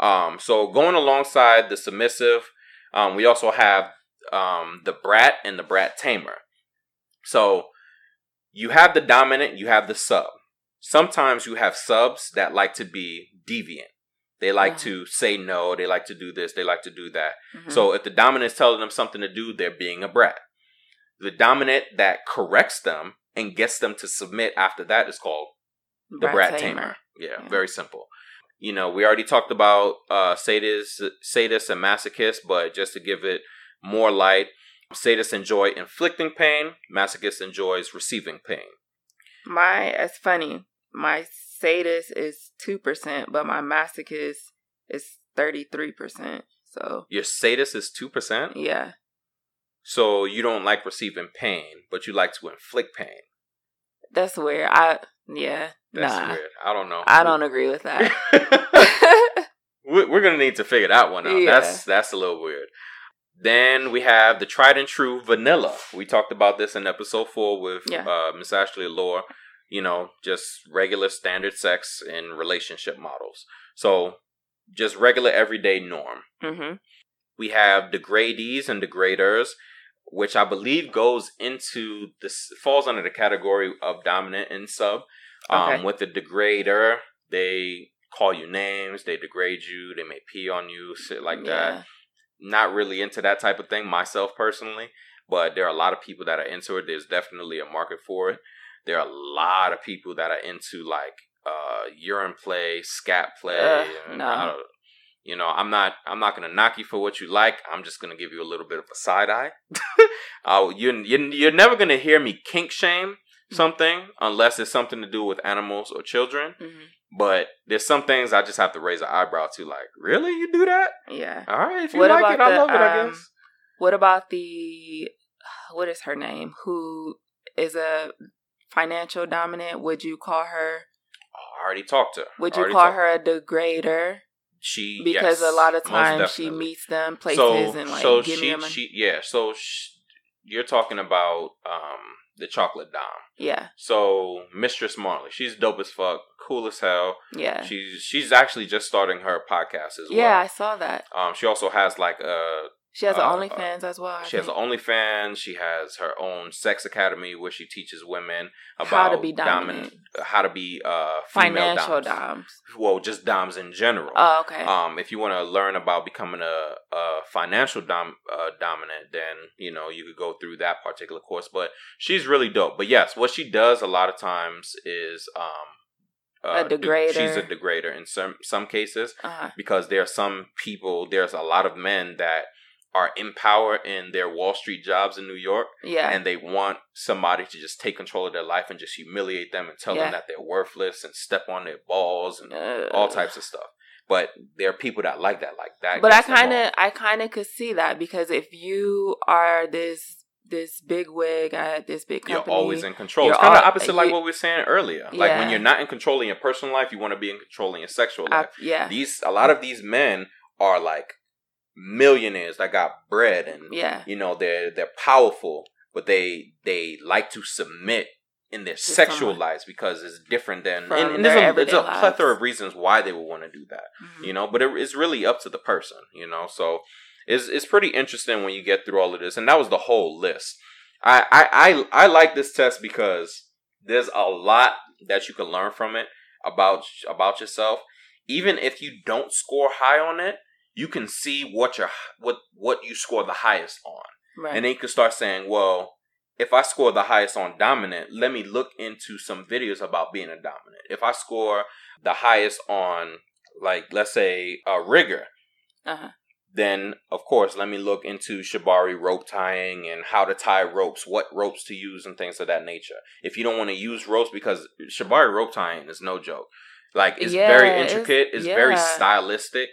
Um, so going alongside the submissive, um, we also have um the brat and the brat tamer. So you have the dominant, you have the sub. Sometimes you have subs that like to be deviant. They like Uh-huh. to say no. They like to do this. They like to do that. So if the dominant is telling them something to do, they're being a brat. The dominant that corrects them and gets them to submit after that is called the brat, tamer. Yeah, Yeah. very simple. You know, we already talked about uh, sadists, sadists and masochists, but just to give it more light, sadists enjoy inflicting pain. Masochists enjoys receiving pain. My it's funny. My sadist is two percent, but my masochist is thirty three percent. So Your sadist is two percent, yeah, so you don't like receiving pain, but you like to inflict pain. that's weird. I yeah, That's nah, weird. I don't know. I don't agree with that. We- We're gonna need to figure that one out. Yeah. That's that's a little weird. Then we have the tried and true vanilla. We talked about this in episode four with Yeah. uh, Miss Ashley Allure. You know, just regular standard sex and relationship models. So just regular everyday norm. Mm-hmm. We have degradees and degraders, which I believe goes into this falls under the category of dominant and sub. Um, With the degrader, they call you names, they degrade you, they may pee on you, shit like that. Not really into that type of thing myself personally, but there are a lot of people that are into it. There's definitely a market for it. There are a lot of people that are into like uh urine play, scat play. And no. I don't- you know, I'm not I'm not gonna knock you for what you like. I'm just gonna give you a little bit of a side eye. uh, you you you're never gonna hear me kink shame something unless it's something to do with animals or children. hmm But there's some things I just have to raise an eyebrow to. Like, really, you do that? Yeah. All right, if you What like about it, I the, love it. I um, guess. What about the what is her name? Who is a financial dominant? Would you call her? Oh, I already talked to her. Would you call her a degrader? She Because yes, a lot of times she meets them places so, and like so giving she, them. A, she yeah. So sh you're talking about um the chocolate dom. yeah, So Mistress Marley, she's dope as fuck, cool as hell. yeah, She's she's actually just starting her podcast as well. yeah. I saw that. Um, she also has like a She has uh, an OnlyFans as well. I she has think. an OnlyFans. She has her own sex academy where she teaches women about How to be dominant- dominant. how to be uh female financial doms. doms. Well, just doms in general. Oh, okay. Um, if you want to learn about becoming a, a financial dom, uh, dominant, then you know you could go through that particular course. But she's really dope. But yes, what she does a lot of times is um, A de- degrader. she's a degrader in some some cases uh, because there are some people. There's a lot of men that are in power in their Wall Street jobs in New York, yeah. and they want somebody to just take control of their life and just humiliate them and tell Yeah. them that they're worthless and step on their balls and Uh, all types of stuff. But there are people that like that, like that. but I kind of, I kind of could see that because if you are this this big wig at this big you're always in control. you're It's kind of opposite, like what we were saying earlier. Like when you're not in control in your personal life, you want to be in control in your sexual I- life. yeah, These a lot of these men are like millionaires that got bread and yeah, you know they're they're powerful, but they they like to submit in their sexual someone. lives because it's different than From and, and there's a, there's a lives. plethora of reasons why they would want to do that. Mhm. you know but it, it's really up to the person you know so it's it's pretty interesting when you get through all of this and that was the whole list i i i, I like this test because there's a lot that you can learn from it about about yourself even if you don't score high on it you can see what your what what you score the highest on right. and then you can start saying well if I score the highest on dominant, let me look into some videos about being a dominant. If I score the highest on like let's say a rigger, Uh-huh. then of course let me look into shibari rope tying and how to tie ropes, what ropes to use and things of that nature. If you don't want to use ropes because shibari rope tying is no joke. Like it's Yeah, very intricate, it's, very yeah. stylistic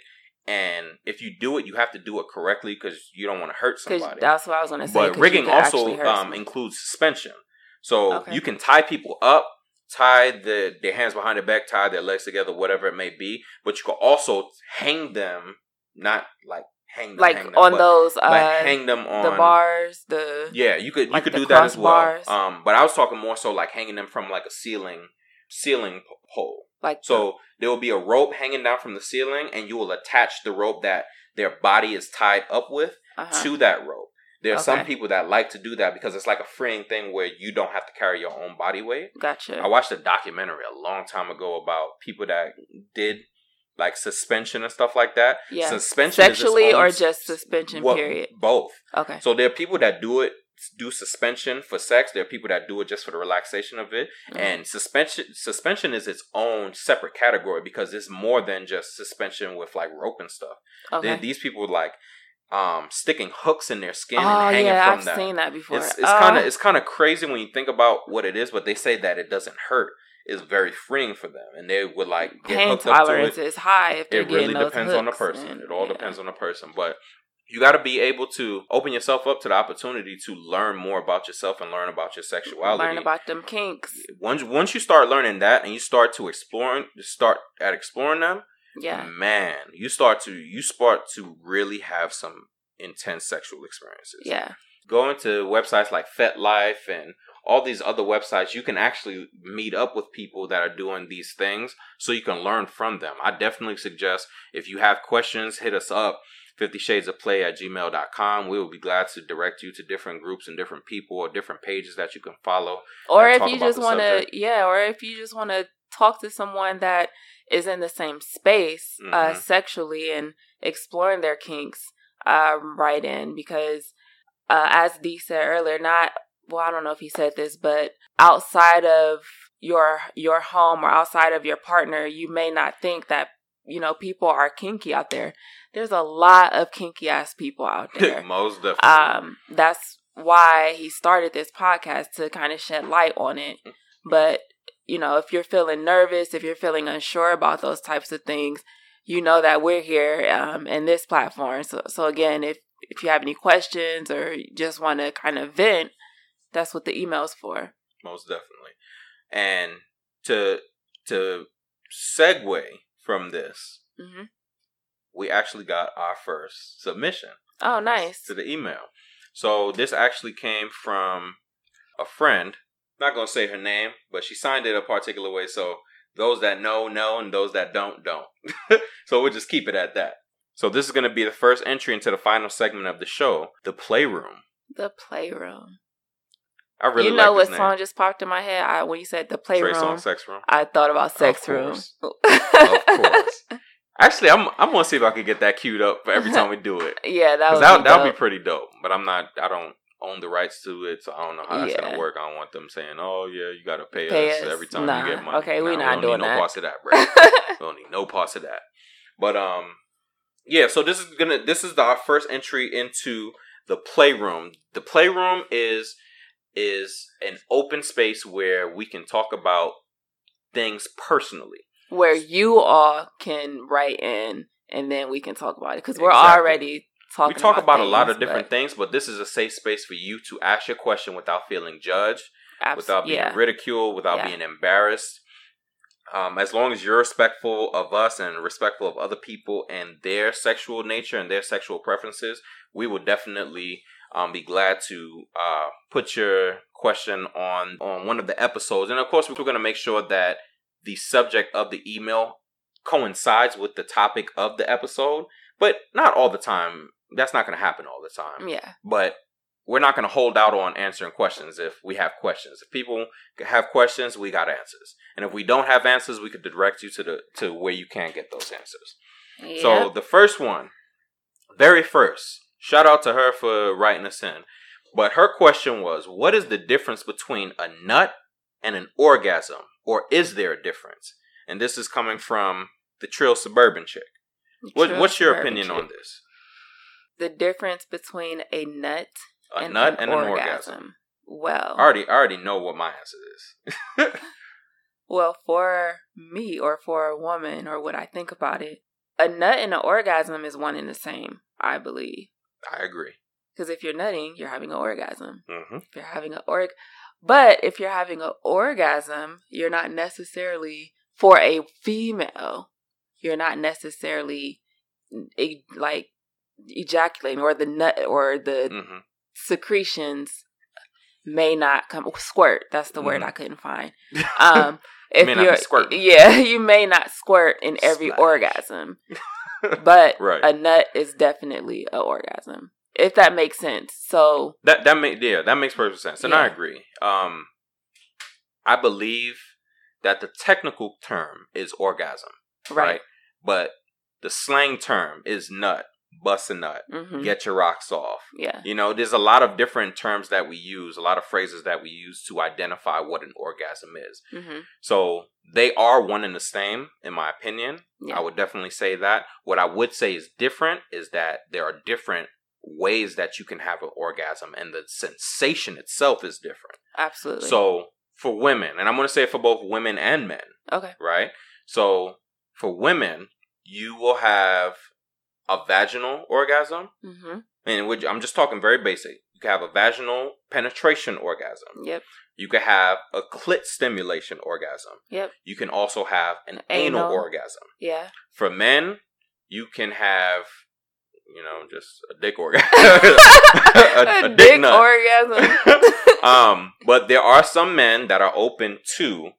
and if you do it you have to do it correctly cuz you don't want to hurt somebody. that's what I was gonna say. But rigging also um, includes suspension. So Okay. you can tie people up, tie the their hands behind their back, tie their legs together, whatever it may be. But you can also hang them, not like hang them, like hang them, on those uh, like hang them on the bars, the Yeah, you could you could do that as well. crossbars. Um, but I was talking more so like hanging them from like a ceiling ceiling pole. like So there will be a rope hanging down from the ceiling, and you will attach the rope that their body is tied up with uh-huh. to that rope. There are some people that like to do that because it's like a freeing thing where you don't have to carry your own body weight. gotcha. I watched a documentary a long time ago about people that did like suspension and stuff like that. yeah, Suspension sexually own or just suspension. well, period. Both. Okay. So there are people that do it do suspension for sex. There are people that do it just for the relaxation of it. Mhm. And suspension suspension is its own separate category because it's more than just suspension with like rope and stuff. okay. These people like um sticking hooks in their skin oh and hanging yeah, from I've that. seen that before. It's Oh, kind of it's kind of crazy when you think about what it is, but they say that it doesn't hurt. It's very freeing for them, and they would like get pain hooked up to tolerance it. is high if they're It really depends on the person. and- It all yeah. depends on the person, but you got to be able to open yourself up to the opportunity to learn more about yourself and learn about your sexuality. Learn about them kinks. once once you start learning that and you start to exploring, start at exploring them, Yeah. man, you start to you start to really have some intense sexual experiences Yeah. going to websites like FetLife and all these other websites, you can actually meet up with people that are doing these things so you can learn from them. I definitely suggest if you have questions, hit us up. 50 shades of play at gmail.com. We will be glad to direct you to different groups and different people or different pages that you can follow. Or if you just want to, yeah, or if you just want to talk to someone that is in the same space uh, Mhm. sexually and exploring their kinks, um, write in because, uh, as Dee said earlier, not well, I don't know if he said this, but outside of your your home or outside of your partner, you may not think that you know people are kinky out there. There's a lot of kinky ass people out there. Most definitely. um that's why he started this podcast to kind of shed light on it but you know if you're feeling nervous if you're feeling unsure about those types of things you know that we're here um in this platform so so again if if you have any questions or you just want to kind of vent that's what the email's for Most definitely. And to to segue from this, hmm we actually got our first submission. oh nice to the email. So this actually came from a friend. Not gonna say her name, but she signed it a particular way. So those that know know, and those that don't don't. so we'll just keep it at that. So this is gonna be the first entry into the final segment of the show, the playroom. the playroom I really you know like what song just popped in my head I, when you said the Trey playroom Songz Sex Room. i thought about sex room course. Of course. Actually, I'm I'm gonna see if I can get that queued up for every time we do it. yeah that would that be that'll be pretty dope. But I'm not. I don't own the rights to it, so I don't know how that's Yeah. gonna work. I don't want them saying, "Oh yeah, you gotta pay, Pay us, us. every time Nah. you get money." Okay, we Nah, not don't doing need that. No parts of that, bro. we don't need no parts of that. But um, yeah. So this is gonna. This is our first entry into the playroom. The playroom is is an open space where we can talk about things personally. Where you all can write in and then we can talk about it because we're Exactly. already talking. we talk about, a lot of different but things, but this is a safe space for you to ask your question without feeling judged, abs- without being yeah, ridiculed, without Yeah. being embarrassed. Um, as long as you're respectful of us and respectful of other people and their sexual nature and their sexual preferences, we will definitely um, be glad to uh, put your question on on one of the episodes. And of course, we're going to make sure that the subject of the email coincides with the topic of the episode, but not all the time. That's not going to happen all the time yeah, but we're not going to hold out on answering questions if we have questions. If people have questions, we got answers, and if we don't have answers, we could direct you to the to where you can get those answers. yeah. So the first one, very first, shout out to her for writing us in. But her question was, what is the difference between a nut and an orgasm, or is there a difference? And this is coming from the trill suburban chick. What, what's your opinion chick. on this? The difference between a nut A and nut an and an orgasm. orgasm. Well, I already, I already know what my answer is. well, for me or for a woman or what I think about it, a nut and an orgasm is one and the same. I believe I agree. because if you're nutting, you're having an orgasm. hmm If you're having an org, but if you're having an orgasm, you're not necessarily for a female. You're not necessarily e- like ejaculating or the nut or the hmm secretions may not come squirt that's the word Mhm. i couldn't find um if May you're squirting. yeah you may not squirt in every Splash. orgasm but Right. a nut is definitely an orgasm if that makes sense so That that make yeah, that makes perfect sense, and I agree. Um, I believe that the technical term is orgasm, right? right, But the slang term is nut, bust a nut, hmm get your rocks off. yeah You know, there's a lot of different terms that we use, a lot of phrases that we use to identify what an orgasm is. hmm So they are one and the same, in my opinion. yeah I would definitely say that. What I would say is different is that there are different ways that you can have an orgasm, and the sensation itself is different. absolutely So for women, and I'm going to say for both women and men, okay right? So for women, you will have a vaginal orgasm, hmm and which I'm just talking very basic. You can have a vaginal penetration orgasm. yep You can have a clit stimulation orgasm. yep You can also have an anal, Anal. orgasm. yeah For men, you can have, you know, just a dick orgasm, a, a dick, nut. orgasm um, but there are some men that are open to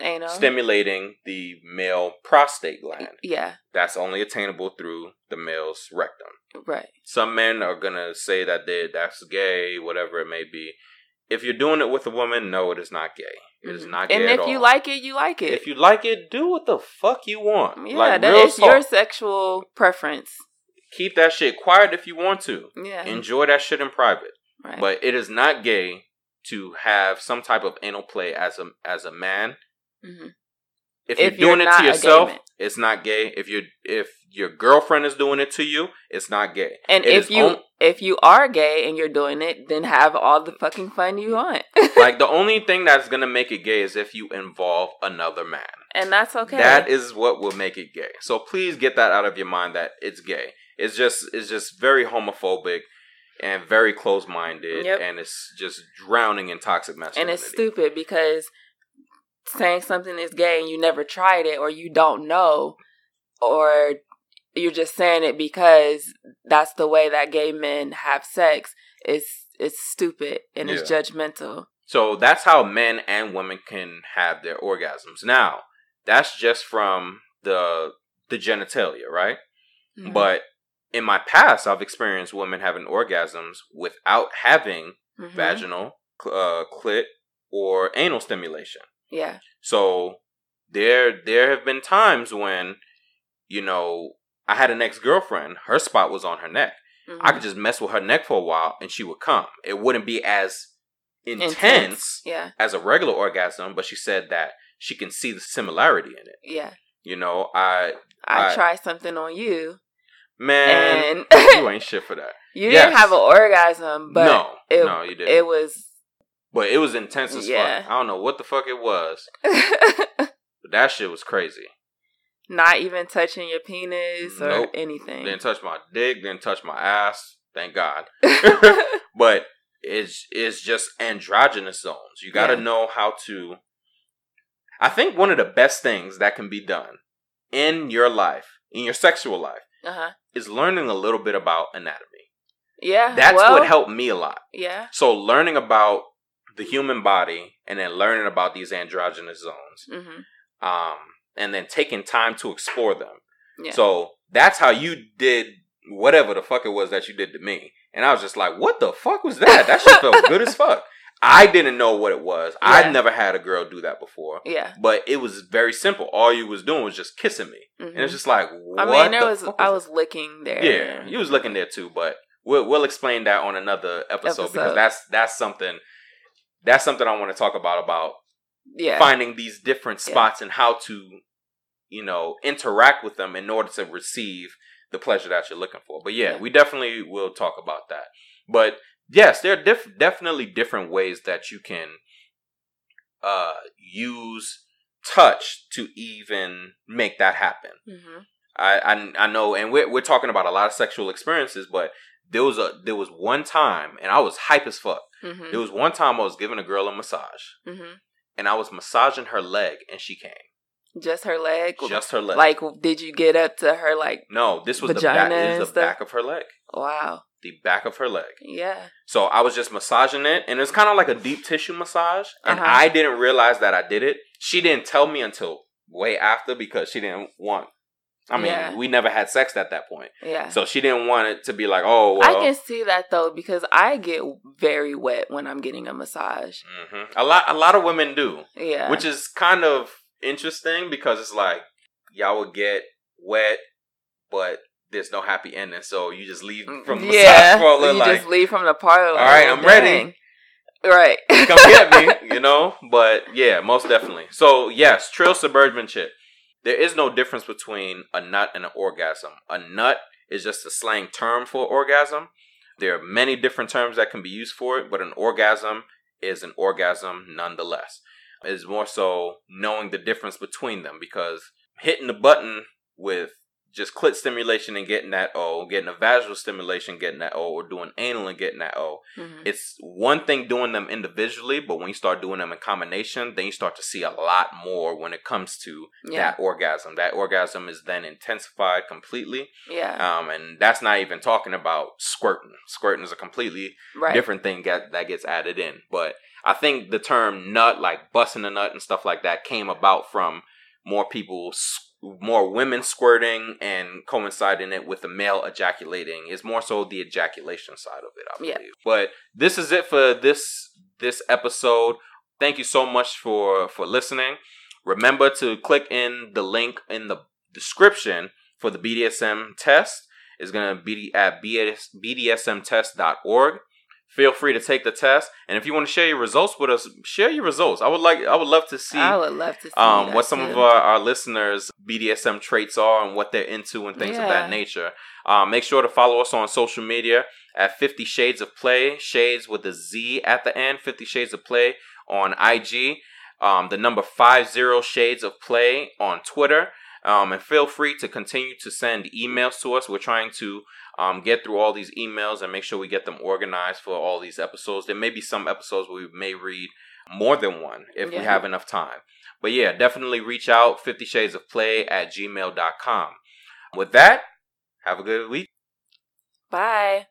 anal stimulating the male prostate gland. yeah That's only attainable through the male's rectum. right Some men are gonna say that they, that's gay, whatever it may be. If you're doing it with a woman, no, it is not gay. It is Mhm. not gay and if you all. like it you like it if you like it, do what the fuck you want. yeah like that real your sexual preference Keep that shit quiet if you want to. yeah Enjoy that shit in private. right But it is not gay to have some type of anal play as a as a man. hmm If you're If you're doing it to yourself, it's not gay. If you if your girlfriend is doing it to you, it's not gay. And It if you on- if you are gay and you're doing it, then have all the fucking fun you want. like the only thing that's gonna make it gay is if you involve another man. and that's okay. That is what will make it gay. So please get that out of your mind that it's gay. It's just it's just very homophobic and very close minded Yep. and it's just drowning in toxic masculinity. and it's stupid because saying something is gay and you never tried it or you don't know or you're just saying it because that's the way that gay men have sex is it's stupid and it's judgmental. So that's how men and women can have their orgasms. Now, that's just from the the genitalia, right? Mhm. But in my past, I've experienced women having orgasms without having Mhm. vaginal, uh, clit, or anal stimulation. Yeah. So there there have been times when, you know, I had an ex girlfriend. Her spot was on her neck. Mhm. I could just mess with her neck for a while, and she would come. It wouldn't be as intense, Intense. Yeah. as a regular orgasm, but she said that she can see the similarity in it. Yeah. You know, I I, I- try something on you man, you ain't shit for that. you Yes. didn't have an orgasm, but no, it, no, you didn't. it was but it was intense as Yeah. fuck. I don't know what the fuck it was, but that shit was crazy. not even touching your penis or Nope. anything. Didn't touch my dick, didn't touch my ass. Thank God. but it's it's just androgynous zones. You got to Yeah. know how to. I think one of the best things that can be done in your life, in your sexual life, uh-huh. Is learning a little bit about anatomy. Yeah. That's well, what helped me a lot. Yeah. So learning about the human body and then learning about these androgynous zones, hmm um, and then taking time to explore them. Yeah. So that's how you did whatever the fuck it was that you did to me. And I was just like, what the fuck was that? That shit felt good as fuck. I didn't know what it was. Yeah. I'd never had a girl do that before. yeah. But it was very simple. All you was doing was just kissing me. mhm. And it's just like, what I mean, there the was fuck I that? was licking there. Yeah, you was looking there too, but we'll we'll explain that on another episode, because that's that's something that's something I want to talk about about Yeah. finding these different Yeah. spots and how to you know, interact with them in order to receive the pleasure that you're looking for. But yeah, Yeah. we definitely will talk about that. But yes, there are diff- definitely different ways that you can uh use touch to even make that happen. hmm I, I I know, and we're we're talking about a lot of sexual experiences, but there was a there was one time, and I was hype as fuck. hmm There was one time I was giving a girl a massage, hmm and I was massaging her leg, and she came, Just her leg. just her leg. Like, did you get up to her? Like, no, this was the back. was the back of her leg, wow. The back of her leg. Yeah. So I was just massaging it, and it's kind of like a deep tissue massage, and Uh-huh. I didn't realize that I did it. She didn't tell me until way after because she didn't want. I mean, Yeah. we never had sex at that point, Yeah. so she didn't want it to be like, oh, well. I can see that though because I get very wet when I'm getting a massage. hmm A lot, a lot of women do, Yeah. which is kind of interesting because it's like y'all would get wet, but there's no happy ending, so you just leave from the Mm, yeah. massage parlor you like, just leave from the parlor. All right, I'm ready. Right. come get me, you know. But yeah, most definitely. So yes, trill suburban chick. There is no difference between a nut and an orgasm. A nut is just a slang term for orgasm. There are many different terms that can be used for it, but an orgasm is an orgasm nonetheless. It's more so knowing the difference between them because hitting the button with just clit stimulation and getting that O, getting a vaginal stimulation, getting that O, or doing anal and getting that O, Mhm. it's one thing doing them individually, but when you start doing them in combination, then you start to see a lot more when it comes to Yeah. that orgasm. That orgasm is then intensified completely. Yeah. Um, and that's not even talking about squirting. Squirting is a completely right. different thing that, that gets added in. But I think the term nut, like busting a nut and stuff like that, came about from more people, s- more women squirting and coinciding it with the male ejaculating. Is more so the ejaculation side of it, I believe. Yeah. But this is it for this this episode. Thank you so much for for listening. Remember to click in the link in the description for the BDSM test. It's going to be at BDS, bdsmtest.org. Feel free to take the test, and if you want to share your results with us, share your results. I would like, I would love to see I would love to see um, what some too. of our, our listeners' BDSM traits are and what they're into and things of that nature. Um, make sure to follow us on social media at Fifty Shades of Play, Shades with a Z at the end. Fifty Shades of Play on IG. Um, the number five zero Shades of Play on Twitter. Um, and feel free to continue to send emails to us. We're trying to um, get through all these emails and make sure we get them organized for all these episodes. There may be some episodes where we may read more than one if we have enough time. But yeah, definitely reach out 50 shades of play at gmail.com. With that, have a good week. Bye.